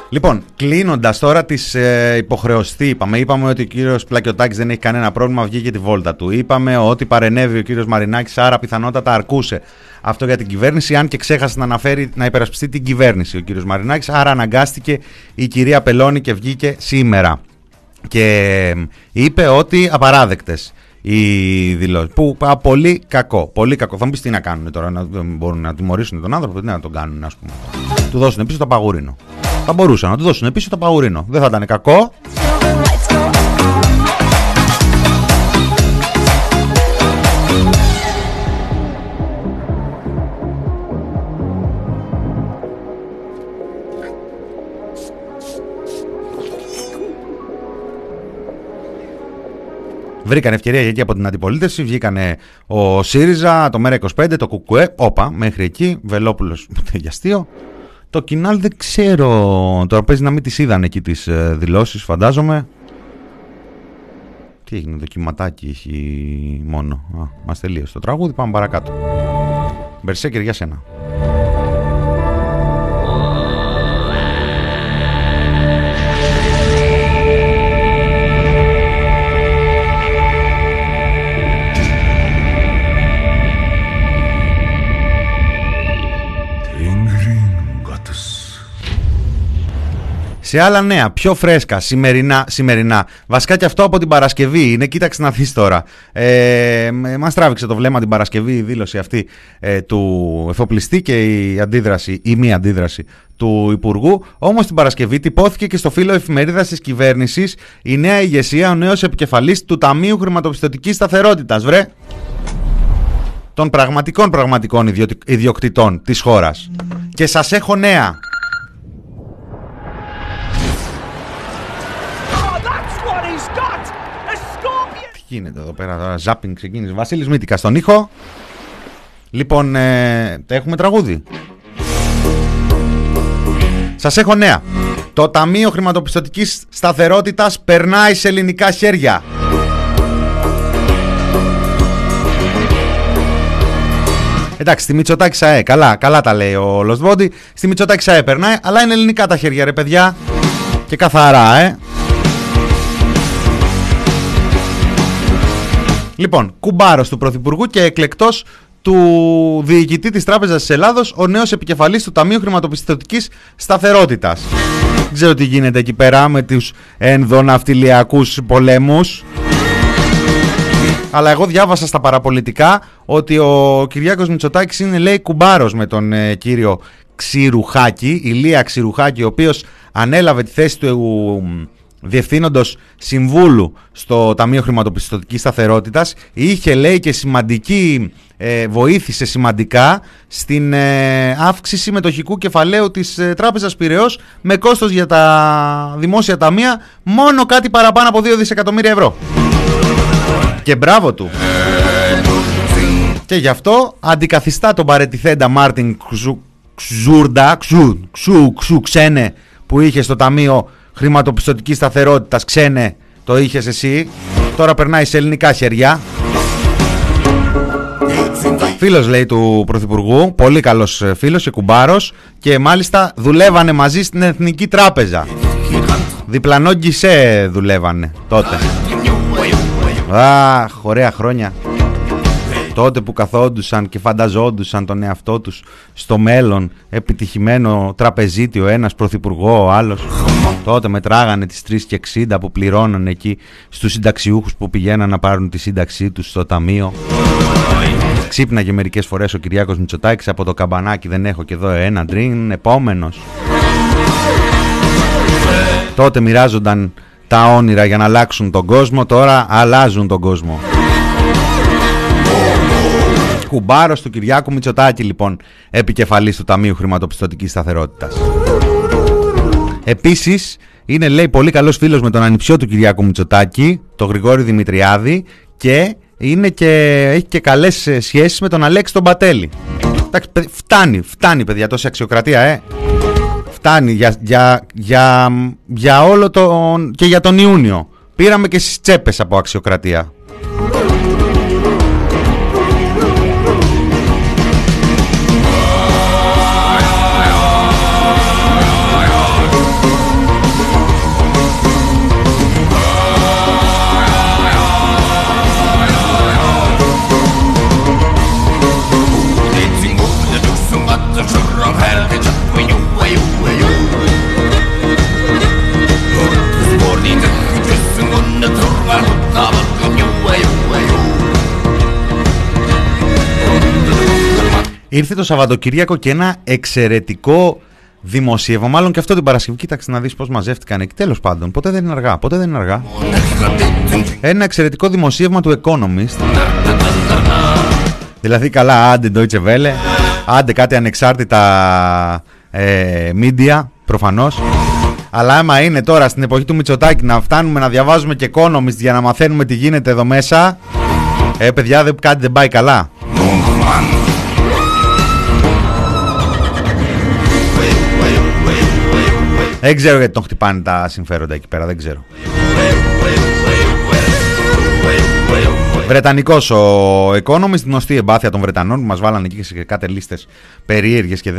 Λοιπόν, κλείνοντας τώρα τις ε, υποχρεωστή, είπαμε. Είπαμε ότι ο κύριος Πλακιωτάκης δεν έχει κανένα πρόβλημα, βγήκε τη βόλτα του. Είπαμε ότι παρενέβη ο κύριος Μαρινάκης, άρα πιθανότατα αρκούσε αυτό για την κυβέρνηση. Αν και ξέχασε να αναφέρει να υπερασπιστεί την κυβέρνηση ο κύριος Μαρινάκης, άρα αναγκάστηκε η κυρία Πελώνη και βγήκε σήμερα. Και είπε ότι απαράδεκτες οι δηλώσεις. Που α, πολύ κακό. Πολύ κακό. Θα μου πεις τι να κάνουν τώρα, να μπορούν να τιμωρήσουν τον άνθρωπο, τι να τον κάνουν, ας πούμε. Του δώσουν πίσω το παγουρίνο. Θα μπορούσαν να του δώσουν πίσω το παγουρίνο. Δεν θα ήταν κακό. Βρήκαν ευκαιρία εκεί από την αντιπολίτευση, βγήκανε ο ΣΥΡΙΖΑ, το ΜΕΡΑ25, το ΚΚΕ, όπα, μέχρι εκεί, Βελόπουλος, για αστείο. Το κοινάλ δεν ξέρω, τώρα παίζει να μην τις είδαν εκεί τις ε, δηλώσεις, φαντάζομαι. Τι έγινε, δοκιματάκι έχει μόνο. Α, μας τελείωσε το τραγούδι, πάμε παρακάτω. Μπερσέκερ για σένα. Σε άλλα νέα, πιο φρέσκα, σημερινά, σημερινά. Βασικά και αυτό από την Παρασκευή είναι. Κοίταξε να δεις τώρα. Ε, Μας τράβηξε το βλέμμα την Παρασκευή η δήλωση αυτή ε, του εφοπλιστή και η αντίδραση, η μη αντίδραση του Υπουργού. Όμως την Παρασκευή τυπώθηκε και στο φύλλο εφημερίδας της κυβέρνησης η νέα ηγεσία, ο νέος επικεφαλής του Ταμείου Χρηματοπιστωτικής Σταθερότητας. Βρε των πραγματικών πραγματικών ιδιοκτητών της χώρας. Και σας έχω νέα. Γίνεται εδώ πέρα τώρα, ζάπινγκ ξεκίνησε. Βασίλης Μήτικα στον ήχο. Λοιπόν, ε, έχουμε τραγούδι. Σας έχω νέα. Το Ταμείο Χρηματοπιστωτικής Σταθερότητας περνάει σε ελληνικά χέρια. Εντάξει, στη Μητσοτάκη ΣΑΕ, καλά, καλά τα λέει ο Λοσβόντι. Στη Μητσοτάκη ΣΑΕ περνάει, αλλά είναι ελληνικά τα χέρια, ρε παιδιά. Και καθαρά, ε. Λοιπόν, κουμπάρος του Πρωθυπουργού και εκλεκτός του διοικητή της Τράπεζας της Ελλάδος, ο νέος επικεφαλής του Ταμείου Χρηματοπιστωτικής Σταθερότητας. Δεν ξέρω τι γίνεται εκεί πέρα με τους ενδοναυτιλιακούς πολέμους. Αλλά εγώ διάβασα στα παραπολιτικά ότι ο Κυριάκος Μητσοτάκης είναι λέει κουμπάρος με τον ε, κύριο Ξηρουχάκη, Ηλία Ξηρουχάκη, ο οποίος ανέλαβε τη θέση του διευθύνοντος συμβούλου στο Ταμείο Χρηματοπιστωτικής Σταθερότητας είχε λέει και σημαντική ε, βοήθησε σημαντικά στην ε, αύξηση μετοχικού κεφαλαίου της ε, Τράπεζας Πυραιός με κόστος για τα δημόσια ταμεία μόνο κάτι παραπάνω από 2 δισεκατομμύρια ευρώ. Και μπράβο του. Και γι' αυτό αντικαθιστά τον παρετηθέντα Μάρτιν Ξούρντα, Ξου, Ξου, Ξου, Ξένε, που είχε στο Ταμείο Χρηματοπιστωτικής Σταθερότητας, Ξένε, το είχες εσύ. Τώρα περνάει σε ελληνικά χέρια. Φίλος λέει του Πρωθυπουργού, πολύ καλός ε, φίλος και κουμπάρος και μάλιστα δουλεύανε μαζί στην Εθνική Τράπεζα. Διπλανό γκισέ δουλεύανε τότε. Αχ, ωραία χρόνια. Τότε που καθόντουσαν και φανταζόντουσαν τον εαυτό τους στο μέλλον επιτυχημένο τραπεζίτη ο ένας πρωθυπουργό ο άλλος. Τότε μετράγανε τις 3 και 60 που πληρώναν εκεί στους συνταξιούχους που πηγαίναν να πάρουν τη σύνταξή τους στο ταμείο. Ξύπναγε μερικές φορές ο Κυριάκος Μητσοτάκης από το καμπανάκι δεν έχω και εδώ ένα ντριν, επόμενος. Τότε μοιράζονταν τα όνειρα για να αλλάξουν τον κόσμο, τώρα αλλάζουν τον κόσμο. Κουμπάρο του Κυριάκου Μητσοτάκη, λοιπόν, επικεφαλής του Ταμείου Χρηματοπιστωτικής Σταθερότητας. Επίσης, είναι λέει πολύ καλός φίλος με τον ανιψιό του Κυριάκου Μητσοτάκη, τον Γρηγόρη Δημητριάδη και είναι και, έχει και καλές ε, σχέσεις με τον Αλέξη τον Πατέλη. Εντάξει, φτάνει, φτάνει παιδιά τόση αξιοκρατία, ε φτάνει για, για, για, για όλο τον... και για τον Ιούνιο. Πήραμε και στις τσέπες από αξιοκρατία. Ήρθε το Σαββατοκύριακο και ένα εξαιρετικό δημοσίευμα. Μάλλον και αυτό την Παρασκευή. Κοίταξε να δεις πώς μαζεύτηκαν εκεί. Τέλος πάντων, ποτέ δεν είναι αργά. Ποτέ δεν είναι αργά. Ένα εξαιρετικό δημοσίευμα του Economist. Δηλαδή, καλά, άντε Deutsche Welle, άντε κάτι ανεξάρτητα ε, media, προφανώς. Αλλά άμα είναι τώρα στην εποχή του Μητσοτάκη να φτάνουμε να διαβάζουμε και Economist για να μαθαίνουμε τι γίνεται εδώ μέσα. Ε, παιδιά, κάτι δεν πάει καλά. Δεν ξέρω γιατί τον χτυπάνε τα συμφέροντα εκεί πέρα, δεν ξέρω. Βρετανικός ο Economist, γνωστή εμπάθεια των Βρετανών που μας βάλανε εκεί σε κάτι λίστες περίεργες και,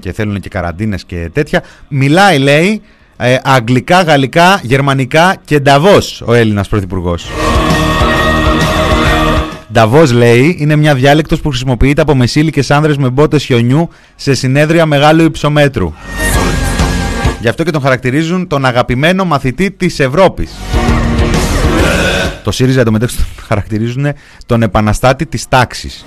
και θέλουν και καραντίνες και τέτοια. Μιλάει, λέει, ε, αγγλικά, γαλλικά, γερμανικά και νταβός ο Έλληνας πρωθυπουργός. Νταβός λέει είναι μια διάλεκτος που χρησιμοποιείται από μεσήλικες άνδρες με μπότες χιονιού σε συνέδρια μεγάλου υψομέτρου. Γι' αυτό και τον χαρακτηρίζουν τον αγαπημένο μαθητή της Ευρώπης. Το ΣΥΡΙΖΑ εντωμεταξύ τον χαρακτηρίζουν τον επαναστάτη της τάξης.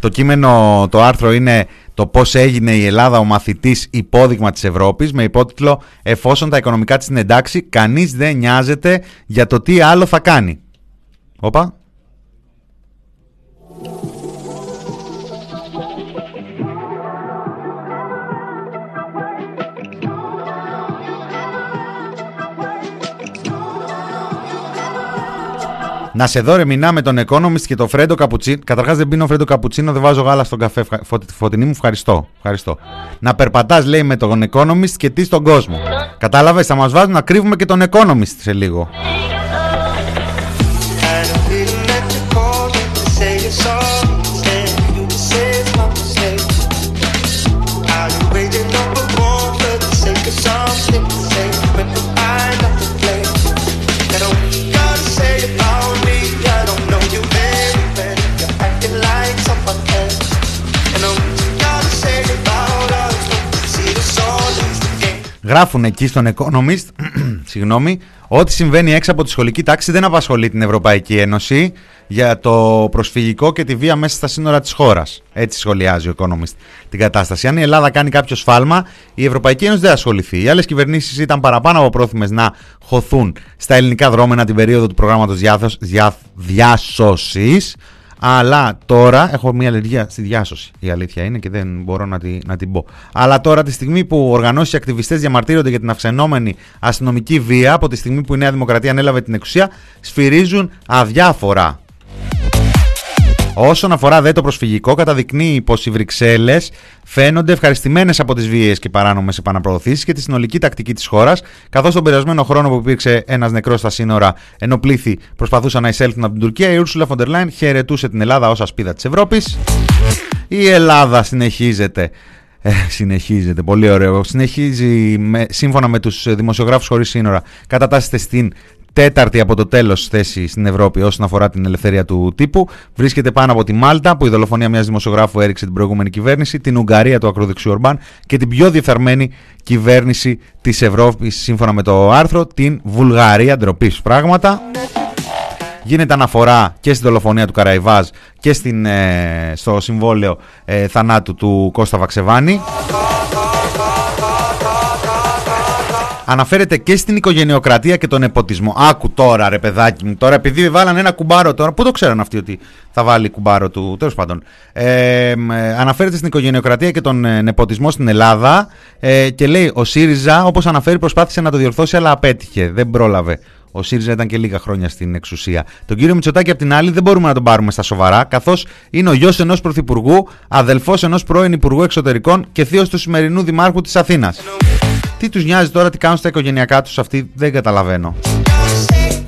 Το κείμενο, το άρθρο είναι το πώς έγινε η Ελλάδα ο μαθητής υπόδειγμα της Ευρώπης με υπότιτλο «Εφόσον τα οικονομικά της είναι εντάξει, κανείς δεν νοιάζεται για το τι άλλο θα κάνει». Όπα. Να σε δω ρε μηνά με τον Economist και το Φρέντο Καπουτσίνο. Καταρχάς δεν πίνω Φρέντο Καπουτσίνο, δεν βάζω γάλα στον καφέ. Φωτεινή μου, ευχαριστώ. ευχαριστώ. Να περπατάς, λέει, με τον Economist και τι στον κόσμο. Κατάλαβες, θα μας βάζουν να κρύβουμε και τον Economist σε λίγο. Γράφουν εκεί στον Economist συγγνώμη, ό,τι συμβαίνει έξω από τη σχολική τάξη δεν απασχολεί την Ευρωπαϊκή Ένωση για το προσφυγικό και τη βία μέσα στα σύνορα της χώρας. Έτσι σχολιάζει ο Economist την κατάσταση. Αν η Ελλάδα κάνει κάποιο σφάλμα, η Ευρωπαϊκή Ένωση δεν ασχοληθεί. Οι άλλες κυβερνήσεις ήταν παραπάνω από πρόθυμες να χωθούν στα ελληνικά δρόμενα την περίοδο του προγράμματος διάσωσης αλλά τώρα έχω μια αλλεργία στη διάσωση. Η αλήθεια είναι και δεν μπορώ να, τη, να την πω. Αλλά τώρα, τη στιγμή που οργανώσει ακτιβιστές διαμαρτύρονται για την αυξανόμενη αστυνομική βία, από τη στιγμή που η Νέα Δημοκρατία ανέλαβε την εξουσία, σφυρίζουν αδιάφορα. Όσον αφορά δε το προσφυγικό, καταδεικνύει πως οι Βρυξέλλες φαίνονται ευχαριστημένες από τις βίαιες και παράνομες επαναπροωθήσεις και τη συνολική τακτική της χώρας, καθώς τον περασμένο χρόνο που υπήρξε ένας νεκρός στα σύνορα, ενώ πλήθη προσπαθούσαν να εισέλθουν από την Τουρκία, η Ursula von der Leyen χαιρετούσε την Ελλάδα ως ασπίδα της Ευρώπης. Η Ελλάδα συνεχίζεται ε, συνεχίζεται, πολύ ωραίο. Συνεχίζει με, σύμφωνα με τους δημοσιογράφους χωρίς σύνορα κατατάσσεται στην τέταρτη από το τέλος θέσης στην Ευρώπη όσον αφορά την ελευθερία του τύπου. Βρίσκεται πάνω από τη Μάλτα, που η δολοφονία μιας δημοσιογράφου έριξε την προηγούμενη κυβέρνηση, την Ουγγαρία του ακροδεξιού Ορμπάν και την πιο διεφθαρμένη κυβέρνηση της Ευρώπης, σύμφωνα με το άρθρο, την Βουλγαρία. Ντροπή πράγματα. Γίνεται αναφορά και στην δολοφονία του Καραϊβάζ και στην, ε, στο συμβόλαιο ε, θανάτου του Κώστα Βαξεβάνη. Αναφέρεται και στην οικογενειοκρατία και τον εποτισμό. Άκου τώρα, ρε παιδάκι μου, τώρα επειδή βάλανε ένα κουμπάρο τώρα. Πού το ξέραν αυτοί ότι θα βάλει κουμπάρο του, τέλος πάντων. Ε, αναφέρεται στην οικογενειοκρατία και τον ε, νεποτισμό στην Ελλάδα ε, και λέει ο ΣΥΡΙΖΑ, όπως αναφέρει, προσπάθησε να το διορθώσει, αλλά απέτυχε. Δεν πρόλαβε. Ο ΣΥΡΙΖΑ ήταν και λίγα χρόνια στην εξουσία. Τον κύριο Μητσοτάκη, απ' την άλλη, δεν μπορούμε να τον πάρουμε στα σοβαρά, καθώς είναι ο γιος ενός πρωθυπουργού, αδελφός ενός πρώην Υπουργού Εξωτερικών και θείος του σημερινού Δημάρχου της Αθήνας. Τι τους νοιάζει τώρα, τι κάνουν στα οικογενειακά τους αυτοί, δεν καταλαβαίνω.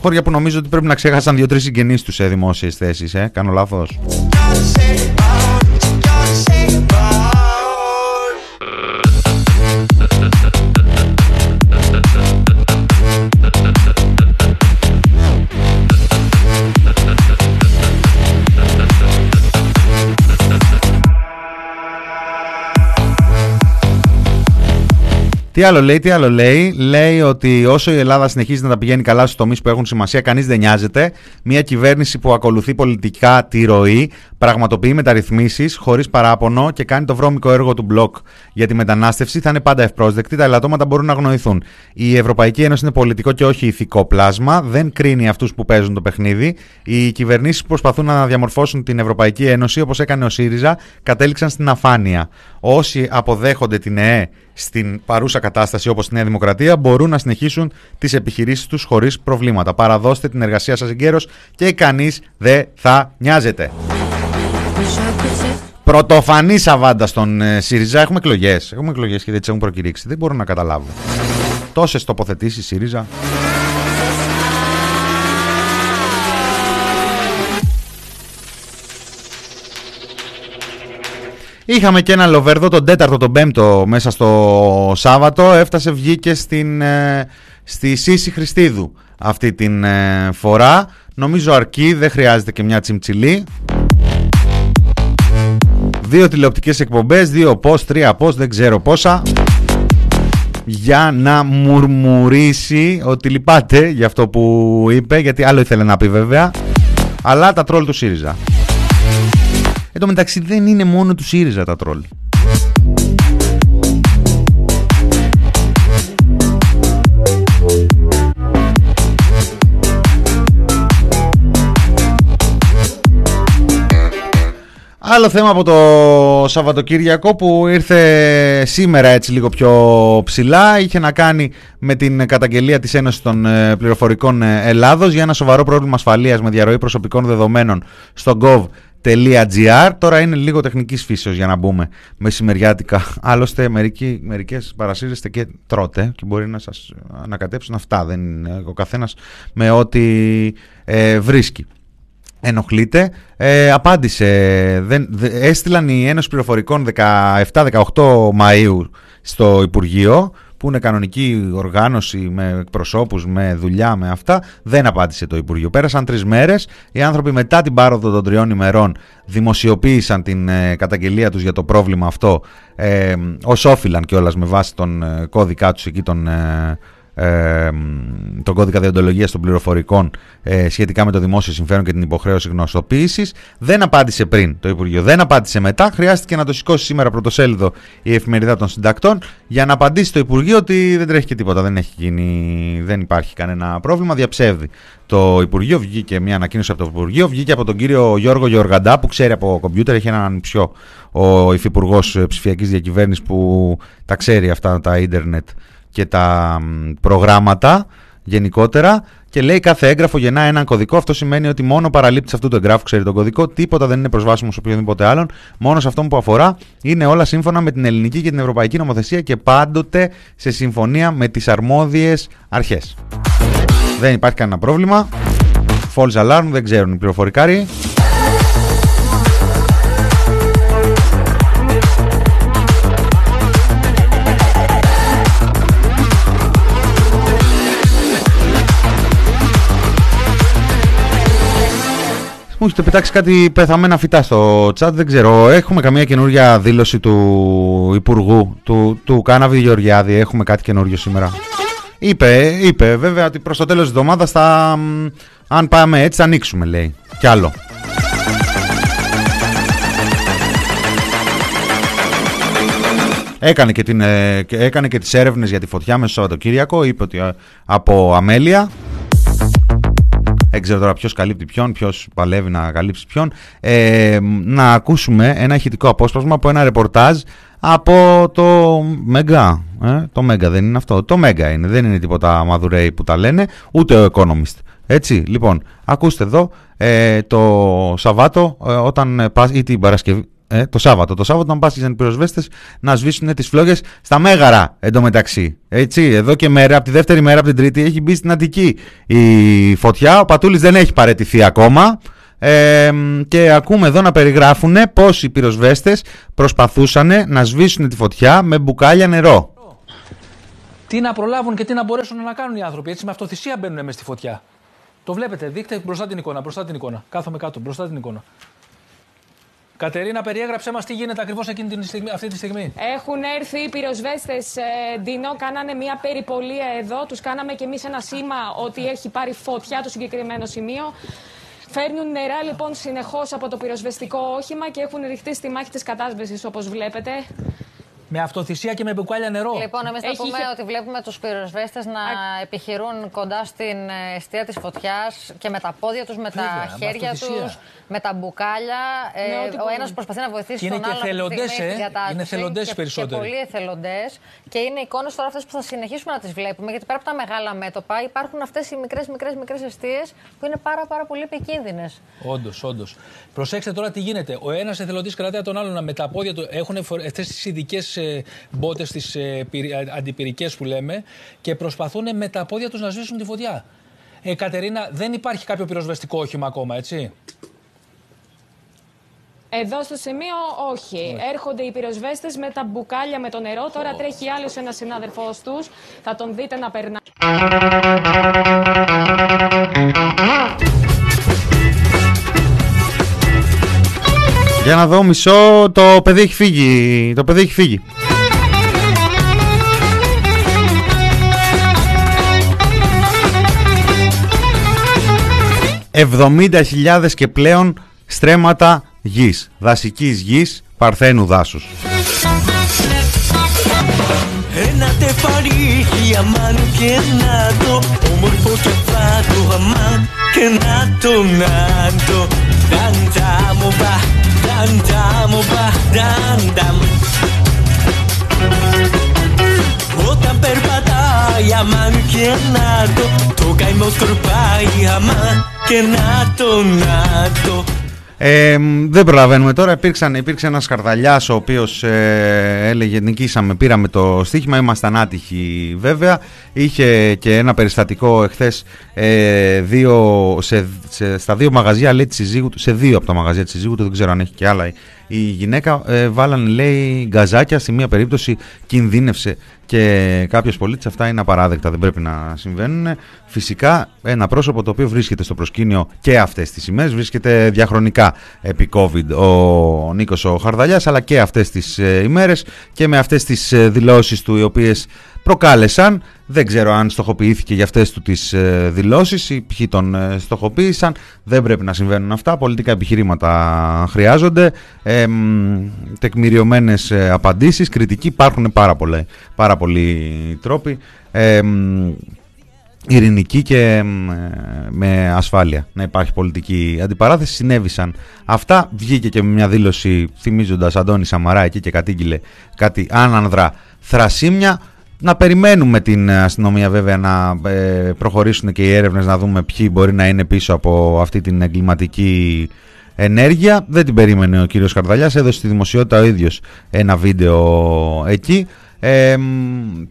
Χώρια που νομίζω ότι πρέπει να ξέχασαν δύο-τρεις συγγενείς τους σε δημόσιες θέσεις, ε. Κάνω λάθος. Τι άλλο λέει, τι άλλο λέει. Λέει ότι όσο η Ελλάδα συνεχίζει να τα πηγαίνει καλά στους τομείς που έχουν σημασία, κανείς δεν νοιάζεται. Μια κυβέρνηση που ακολουθεί πολιτικά τη ροή, πραγματοποιεί μεταρρυθμίσεις χωρίς παράπονο και κάνει το βρώμικο έργο του μπλοκ για τη μετανάστευση θα είναι πάντα ευπρόσδεκτη. Τα ελαττώματα μπορούν να αγνοηθούν. Η Ευρωπαϊκή Ένωση είναι πολιτικό και όχι ηθικό πλάσμα. Δεν κρίνει αυτούς που παίζουν το παιχνίδι. Οι κυβερνήσεις που προσπαθούν να διαμορφώσουν την Ευρωπαϊκή Ένωση, όπως έκανε ο ΣΥΡΙΖΑ, κατέληξαν στην αφάνεια. Όσοι αποδέχονται την ΕΕ στην παρούσα κατάσταση όπως η Νέα Δημοκρατία μπορούν να συνεχίσουν τις επιχειρήσεις τους χωρίς προβλήματα. Παραδώστε την εργασία σας εγκαίρως και κανείς δεν θα νοιάζεται. Πρωτοφανή αβάντα στον ε, ΣΥΡΙΖΑ. Έχουμε εκλογές. Έχουμε εκλογές και δεν τις έχουν προκηρύξει. Δεν μπορώ να καταλάβω. Τόσες τοποθετήσεις ΣΥΡΙΖΑ. Είχαμε και ένα λοβέρδο τον τέταρτο, τον πέμπτο μέσα στο Σάββατο. Έφτασε, βγήκε στην, ε, στη Σύση Χριστίδου αυτή την ε, φορά. Νομίζω αρκεί, δεν χρειάζεται και μια τσιμτσιλή. δύο τηλεοπτικές εκπομπές, δύο πώς, τρία πώς, δεν ξέρω πόσα για να μουρμουρίσει ότι λυπάται για αυτό που είπε, γιατί άλλο ήθελε να πει βέβαια, αλλά τα τρόλ του ΣΥΡΙΖΑ. Εν τω μεταξύ δεν είναι μόνο του ΣΥΡΙΖΑ τα τρόλ. Άλλο θέμα από το Σαββατοκύριακο που ήρθε σήμερα έτσι λίγο πιο ψηλά είχε να κάνει με την καταγγελία της Ένωσης των ε, Πληροφορικών ε, Ελλάδος για ένα σοβαρό πρόβλημα ασφαλείας με διαρροή προσωπικών δεδομένων στο gov.gr Τώρα είναι λίγο τεχνικής φύσεως για να μπούμε μεσημεριάτικα. Άλλωστε μερικοί, μερικές παρασύρεστε και τρώτε και μπορεί να σας ανακατέψουν αυτά. Δεν είναι ο καθένας με ό,τι ε, βρίσκει ενοχλείται. Ε, απάντησε. Δεν, έστειλαν οι Ένωση Πληροφορικών 17-18 Μαΐου στο Υπουργείο που είναι κανονική οργάνωση με εκπροσώπους, με δουλειά, με αυτά, δεν απάντησε το Υπουργείο. Πέρασαν τρεις μέρες, οι άνθρωποι μετά την πάροδο των τριών ημερών δημοσιοποίησαν την ε, καταγγελία τους για το πρόβλημα αυτό, ε, ως όφυλαν κιόλας με βάση τον ε, κώδικά τους εκεί τον... Ε, ε, τον κώδικα διοντολογίας των πληροφορικών ε, σχετικά με το δημόσιο συμφέρον και την υποχρέωση γνωστοποίησης. Δεν απάντησε πριν το Υπουργείο, δεν απάντησε μετά. Χρειάστηκε να το σηκώσει σήμερα πρωτοσέλιδο η εφημερίδα των συντακτών για να απαντήσει το Υπουργείο ότι δεν τρέχει και τίποτα, δεν, έχει γίνει, δεν υπάρχει κανένα πρόβλημα. Διαψεύδει το Υπουργείο, βγήκε μια ανακοίνωση από το Υπουργείο, βγήκε από τον κύριο Γιώργο Γεωργαντά που ξέρει από κομπιούτερ, έχει έναν πιο ο Υφυπουργός Ψηφιακής Διακυβέρνησης που τα ξέρει αυτά τα ίντερνετ και τα προγράμματα γενικότερα και λέει κάθε έγγραφο γεννά έναν κωδικό. Αυτό σημαίνει ότι μόνο παραλήπτης αυτού του εγγράφου ξέρει τον κωδικό, τίποτα δεν είναι προσβάσιμο σε οποιοδήποτε άλλον. Μόνος σε αυτόν που αφορά είναι όλα σύμφωνα με την ελληνική και την ευρωπαϊκή νομοθεσία και πάντοτε σε συμφωνία με τις αρμόδιες αρχές. Δεν υπάρχει κανένα πρόβλημα. False alarm, δεν ξέρουν οι πληροφορικάροι. Μου έχετε πετάξει κάτι πεθαμένα φυτά στο chat, δεν ξέρω. Έχουμε καμία καινούργια δήλωση του Υπουργού, του, του Κάναβη Γεωργιάδη. Έχουμε κάτι καινούργιο σήμερα. Είπε, είπε βέβαια ότι προς το τέλος της εβδομάδας θα, αν πάμε έτσι θα ανοίξουμε λέει. Κι άλλο. Έκανε και, την, ε, έκανε και τις έρευνες για τη φωτιά μέσα στο Σαββατοκύριακο. Είπε ότι ε, από αμέλεια δεν ξέρω τώρα ποιος καλύπτει ποιον, ποιος παλεύει να καλύψει ποιον. Ε, να ακούσουμε ένα ηχητικό απόσπασμα από ένα ρεπορτάζ από το Μέγκα. Ε, το Μέγκα δεν είναι αυτό. Το Μέγκα είναι. Δεν είναι τίποτα Μαδουρέι που τα λένε, ούτε ο Economist. Έτσι, λοιπόν, ακούστε εδώ ε, το Σαββάτο ε, όταν πας, ή την Παρασκευή, ε, το Σάββατο. Το Σάββατο, όταν πάσχησαν οι πυροσβέστες να σβήσουν τις φλόγες στα μέγαρα εντωμεταξύ. Έτσι, εδώ και μέρα, από τη δεύτερη μέρα, από την τρίτη, έχει μπει στην Αττική η φωτιά. Ο Πατούλης δεν έχει παρετηθεί ακόμα. Ε, και ακούμε εδώ να περιγράφουν πώς οι πυροσβέστες προσπαθούσαν να σβήσουν τη φωτιά με μπουκάλια νερό. Τι να προλάβουν και τι να μπορέσουν να κάνουν οι άνθρωποι. Έτσι, με αυτοθυσία μπαίνουν μέσα στη φωτιά. Το βλέπετε, δείχτε μπροστά την εικόνα, μπροστά την εικόνα. Κάθομαι κάτω, μπροστά την εικόνα. Κατερίνα, περιέγραψέ μας τι γίνεται ακριβώς αυτή τη στιγμή. Έχουν έρθει οι πυροσβέστες, ε, Ντίνο, κάνανε μια περιπολία εδώ. Τους κάναμε κι εμείς ένα σήμα ότι έχει πάρει φωτιά το συγκεκριμένο σημείο. Φέρνουν νερά λοιπόν συνεχώς από το πυροσβεστικό όχημα και έχουν ρηχτεί στη μάχη της κατάσβεσης όπως βλέπετε. Με αυτοθυσία και με μπουκάλια νερό. Λοιπόν, εμείς θα πούμε ότι βλέπουμε τους πυροσβέστες να επιχειρούν κοντά στην ε, αιστεία της φωτιάς και με τα πόδια τους, με τα χέρια τους, με τα μπουκάλια. Ε, ο ένας προσπαθεί να βοηθήσει τον άλλο. Εθελοντές, ε. Είναι εθελοντές περισσότεροι. Και πολλοί εθελοντές. Και είναι εικόνες τώρα αυτές που θα συνεχίσουμε να τις βλέπουμε. Γιατί πέρα από τα μεγάλα μέτωπα υπάρχουν αυτές οι μικρές, μικρές, μικρές αιστείε που είναι πάρα, πάρα πολύ επικίνδυνες. Όντως, όντως. Προσέξτε τώρα τι γίνεται. Ο ένας εθελοντής κρατάει τον άλλον με τα πόδια του. Έχουν αυτές τις ειδικές μπότες, τι ε, αντιπυρικές που λέμε και προσπαθούν με τα πόδια τους να σβήσουν τη φωτιά. Ε, Κατερίνα, δεν υπάρχει κάποιο πυροσβεστικό όχημα ακόμα, έτσι; Εδώ στο σημείο όχι. Έρχονται οι πυροσβέστες με τα μπουκάλια με το νερό. Τώρα τρέχει άλλος ένας συνάδελφός τους. Θα τον δείτε να περνά. Για να δω μισό, το παιδί έχει φύγει. Το παιδί έχει φύγει. 70.000 και πλέον στρέμματα γης, δασικής γης, παρθένου δάσους. Ένα τεφαρί αμάν και να το όμορφο και φάτο αμάν και να το να το Δάντα μου μπα, δάντα μου μπα, δάντα μου Όταν περπατάει αμάν και να το Το καημό σκορπάει αμάν και να το να το ε, δεν προλαβαίνουμε τώρα. Υπήρξαν, υπήρξε ένας καρδαλιά ο οποίος ε, έλεγε νικήσαμε, πήραμε το στοίχημα. Ήμασταν άτυχοι βέβαια. Είχε και ένα περιστατικό εχθές ε, σε, σε, στα δύο μαγαζιά λέει, της συζύγου, σε δύο από τα μαγαζιά της συζύγου του, δεν ξέρω αν έχει και άλλα η γυναίκα ε, βάλαν λέει γκαζάκια. Στη μία περίπτωση κινδύνευσε και κάποιος πολίτης. Αυτά είναι απαράδεκτα. Δεν πρέπει να συμβαίνουν. Φυσικά ένα πρόσωπο το οποίο βρίσκεται στο προσκήνιο και αυτές τις ημέρες βρίσκεται διαχρονικά επί COVID. Ο Νίκος ο Χαρδαλιάς αλλά και αυτές τις ε, ημέρες και με αυτές τις ε, δηλώσεις του οι οποίες προκάλεσαν. Δεν ξέρω αν στοχοποιήθηκε για αυτές του τις ε, δηλώσεις ή ποιοι τον ε, στοχοποίησαν. Δεν πρέπει να συμβαίνουν αυτά. Πολιτικά επιχειρήματα χρειάζονται. Ε, τεκμηριωμένες ε, απαντήσεις, κριτική. Υπάρχουν πάρα, πολλοί, πάρα πολλοί τρόποι. Ε, ειρηνική και με ασφάλεια να υπάρχει πολιτική αντιπαράθεση συνέβησαν αυτά βγήκε και με μια δήλωση θυμίζοντας Αντώνη Σαμαρά εκεί και κατήγγειλε κάτι άνανδρα θρασίμια να περιμένουμε την αστυνομία βέβαια να ε, προχωρήσουν και οι έρευνες να δούμε ποιοι μπορεί να είναι πίσω από αυτή την εγκληματική ενέργεια. Δεν την περίμενε ο κύριος Καρδαλιάς, έδωσε στη δημοσιότητα ο ίδιος ένα βίντεο εκεί. Ε,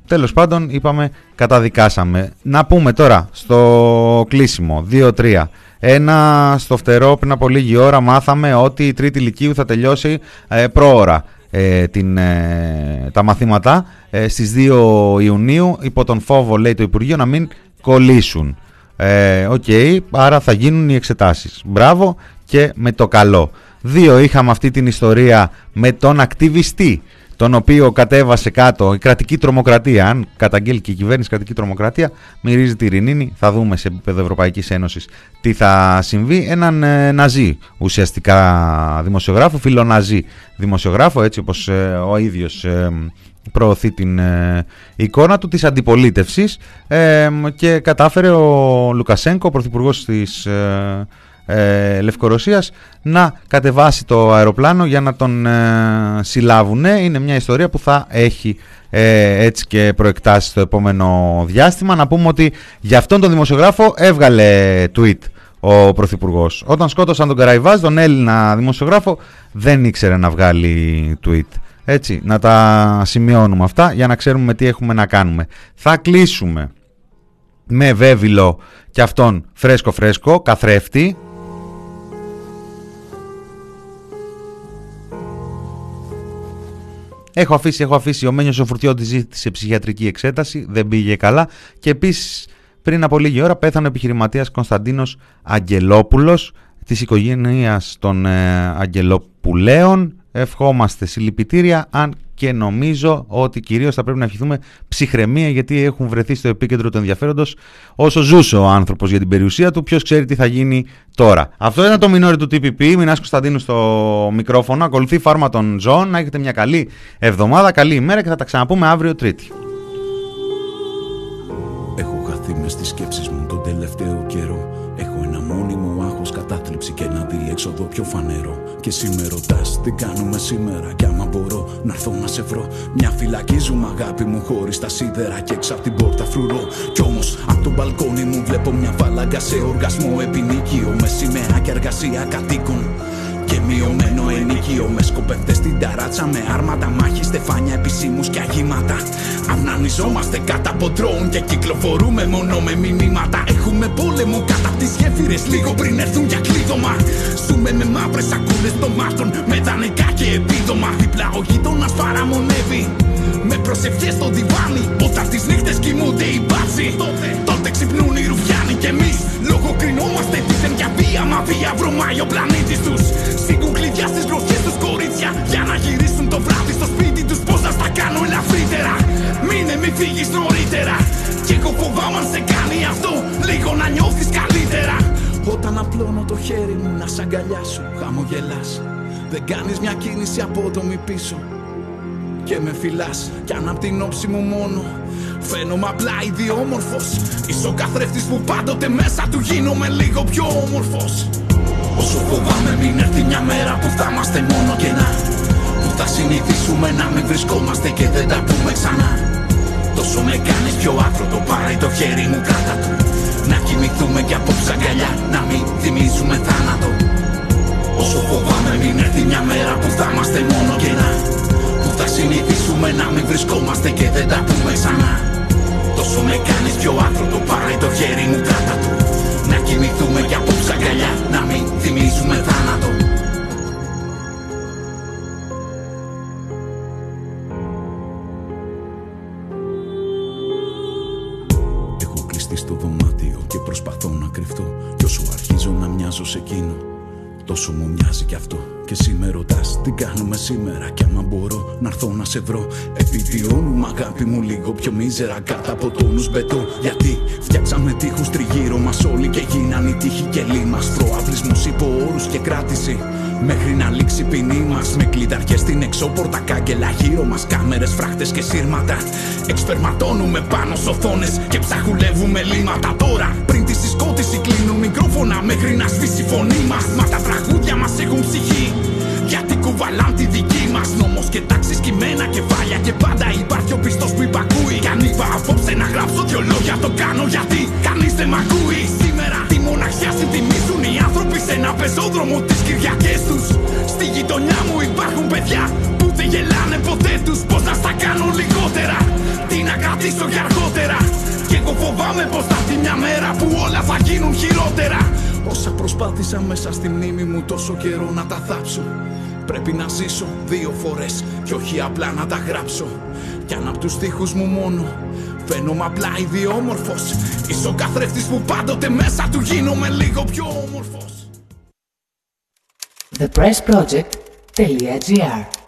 τέλος πάντων είπαμε καταδικάσαμε. Να πούμε τώρα στο κλείσιμο 2-3. Ένα στο φτερό πριν από λίγη ώρα μάθαμε ότι η τρίτη λυκείου θα τελειώσει ε, πρόωρα ε, την, ε, τα μαθήματα ε, στις 2 Ιουνίου υπό τον φόβο λέει το Υπουργείο να μην κολλήσουν. Ε, OK, okay, άρα θα γίνουν οι εξετάσεις. Μπράβο και με το καλό. Δύο, είχαμε αυτή την ιστορία με τον ακτιβιστή τον οποίο κατέβασε κάτω η κρατική τρομοκρατία. Αν καταγγέλλει και η κυβέρνηση κρατική τρομοκρατία, μυρίζει τη Ρινίνη. Θα δούμε σε επίπεδο Ευρωπαϊκής Ένωσης τι θα συμβεί. Έναν ε, ναζί ουσιαστικά δημοσιογράφο, φιλοναζί δημοσιογράφο, έτσι όπως ε, ο ίδιος ε, προωθεί την ε, εικόνα του της αντιπολίτευσης και κατάφερε ο Λουκασέγκο, ο πρωθυπουργός της ε, Λευκορωσίας να κατεβάσει το αεροπλάνο για να τον ε, συλλάβουν. Είναι μια ιστορία που θα έχει ε, έτσι και προεκτάσεις στο επόμενο διάστημα. Να πούμε ότι για αυτόν τον δημοσιογράφο έβγαλε tweet ο Πρωθυπουργός. Όταν σκότωσαν τον Καραϊβάζ, τον Έλληνα δημοσιογράφο, δεν ήξερε να βγάλει tweet. Έτσι, να τα σημειώνουμε αυτά για να ξέρουμε τι έχουμε να κάνουμε. Θα κλείσουμε με βέβυλο και αυτόν φρέσκο φρέσκο, καθρέφτη, Έχω αφήσει, έχω αφήσει. Ο Μένιος ο Φουρτιώτης ζήτησε ψυχιατρική εξέταση, δεν πήγε καλά. Και επίσης πριν από λίγη ώρα πέθανε ο επιχειρηματίας Κωνσταντίνος Αγγελόπουλος της οικογένειας των ε, Αγγελοπουλαίων. Ευχόμαστε συλληπιτήρια, αν και νομίζω ότι κυρίως θα πρέπει να ευχηθούμε ψυχραιμία γιατί έχουν βρεθεί στο επίκεντρο του ενδιαφέροντος όσο ζούσε ο άνθρωπος για την περιουσία του, ποιος ξέρει τι θα γίνει τώρα. Αυτό ήταν το μινόρι του TPP, Μινάς Κωνσταντίνου στο μικρόφωνο, ακολουθεί φάρμα των ζώων, να έχετε μια καλή εβδομάδα, καλή ημέρα και θα τα ξαναπούμε αύριο Τρίτη. Έχω χαθεί μες στις σκέψεις μου τον τελευταίο καιρό. Έχω ένα μόνιμο άγχος, κατάθλιψη και ένα διέξοδο πιο φανερό και εσύ με ρωτάς τι κάνουμε σήμερα; Κι άμα μπορώ να έρθω να σε βρω. Μια φυλακή ζούμε αγάπη μου χωρίς τα σίδερα και έξω από την πόρτα φρουρώ. Κι όμως από το μπαλκόνι μου βλέπω μια φάλαγγα σε οργασμό επινίκιο. Με σημαία και εργασία κατοίκων. Και μειωμένο ενίκιο με σκοπευτές στην ταράτσα Με άρματα μάχη, στεφάνια, επισήμους και αγήματα. Αυνανιζόμαστε κάτω από ντρόουν και κυκλοφορούμε μόνο με μηνύματα. Έχουμε πόλεμο κάτω από τις γέφυρες λίγο πριν έρθουν για κλείδωμα. Ζούμε με μαύρες σακούλες μάτων με δανεικά και επίδομα. Δίπλα ο γείτονας παραμονεύει με προσευχές στο διβάνι Όταν τις νύχτες κοιμούνται οι μπάτσοι. Τότε, τότε ξυπνούν οι ρουφιάνοι και εμείς. Λογοκρινόμαστε δίθεν για βία Μα βία βρωμάει ο πλανήτης τους. Στην κουκλίδια φωτιά στις γροθιές τους κορίτσια Για να γυρίσουν το βράδυ στο σπίτι τους Πώς να στα κάνω ελαφρύτερα. Μείνε μη φύγεις νωρίτερα. Κι εγώ φοβάμαι αν σε κάνει αυτό Λίγο να νιώθεις καλύτερα. Όταν απλώνω το χέρι μου να σ' αγκαλιάσω Χαμογελάς. Δεν κάνεις μια κίνηση απότομη πίσω και με φυλάς Κι αν απ' την όψη μου μόνο. Φαίνομαι απλά ιδιόμορφος. Είσαι ο καθρέφτης που πάντοτε μέσα του γίνομαι λίγο πιο όμορφος. Όσο φοβάμαι μην έρθει μια μέρα που θα είμαστε μόνο κενά Που θα συνηθίσουμε να μην βρισκόμαστε και δεν τα πούμε ξανά. Τόσο με κάνεις πιο άνθρωπο πάρε το χέρι μου κράτα του. Να κοιμηθούμε κι απόψε αγκαλιά να μην θυμίζουμε θάνατο. Όσο φοβάμαι μην έρθει μια μέρα που να μην βρισκόμαστε και δεν τα πούμε ξανά. Τόσο με κάνεις πιο άνθρωπο πάρε το χέρι μου κράτα του Να κοιμηθούμε κι απόψε αγκαλιά να μην θυμίζουμε θάνατο. Έχω κλειστεί στο δωμάτιο και προσπαθώ να κρυφτώ. Κι όσο αρχίζω να μοιάζω σε εκείνο Τόσο μου μοιάζει κι αυτό και εσύ με ρωτάς τι κάνουμε σήμερα; Κι άμα μπορώ να έρθω να σε βρω. Επιβιώνουμε αγάπη μου λίγο πιο μίζερα κάτω από τόνους μπετό. Γιατί φτιάξαμε τείχους τριγύρω μας όλοι και γίναν οι τείχοι και λίμα. Προαυλισμού υπό όρου και κράτηση. Μέχρι να λήξει η ποινή μας. Με κλειδαρχέ στην εξώπορτα, κάγκελα γύρω μας. Κάμερες, φράχτες και σύρματα. Εξπερματώνουμε πάνω σ' οθόνες και ψαχουλεύουμε λίματα. Τώρα πριν τη συσκότηση κλείνουν μικρόφωνα μέχρι να σβήσει η φωνή μας. Μα τα τραγούδια μας έχουν ψυχή. Γιατί κουβαλάν τη δική μας νόμος και τάξει κειμένα κεφάλια. Και πάντα υπάρχει ο πιστός που υπακούει. Κι αν είπα απόψε να γράψω δυο λόγια, το κάνω γιατί κανείς δεν μ' ακούει. Σήμερα τη μοναξιά συντιμήσουν οι άνθρωποι σε ένα πεζόδρομο τις Κυριακές τους. Στη γειτονιά μου υπάρχουν παιδιά που δεν γελάνε ποτέ τους. Πώς να στα κάνω λιγότερα, τι να κρατήσω για αργότερα. Και εγώ φοβάμαι πως θα έρθει μια μέρα που όλα θα γίνουν χειρότερα. Όσα προσπάθησα μέσα στη μνήμη μου τόσο καιρό να τα θάψω Πρέπει να ζήσω δύο φορές και όχι απλά να τα γράψω. Κι αν απ' τους στίχους μου μόνο φαίνομαι απλά ιδιόμορφος. Είσαι ο καθρέφτης που πάντοτε μέσα του γίνομαι λίγο πιο όμορφος. Thepressproject.gr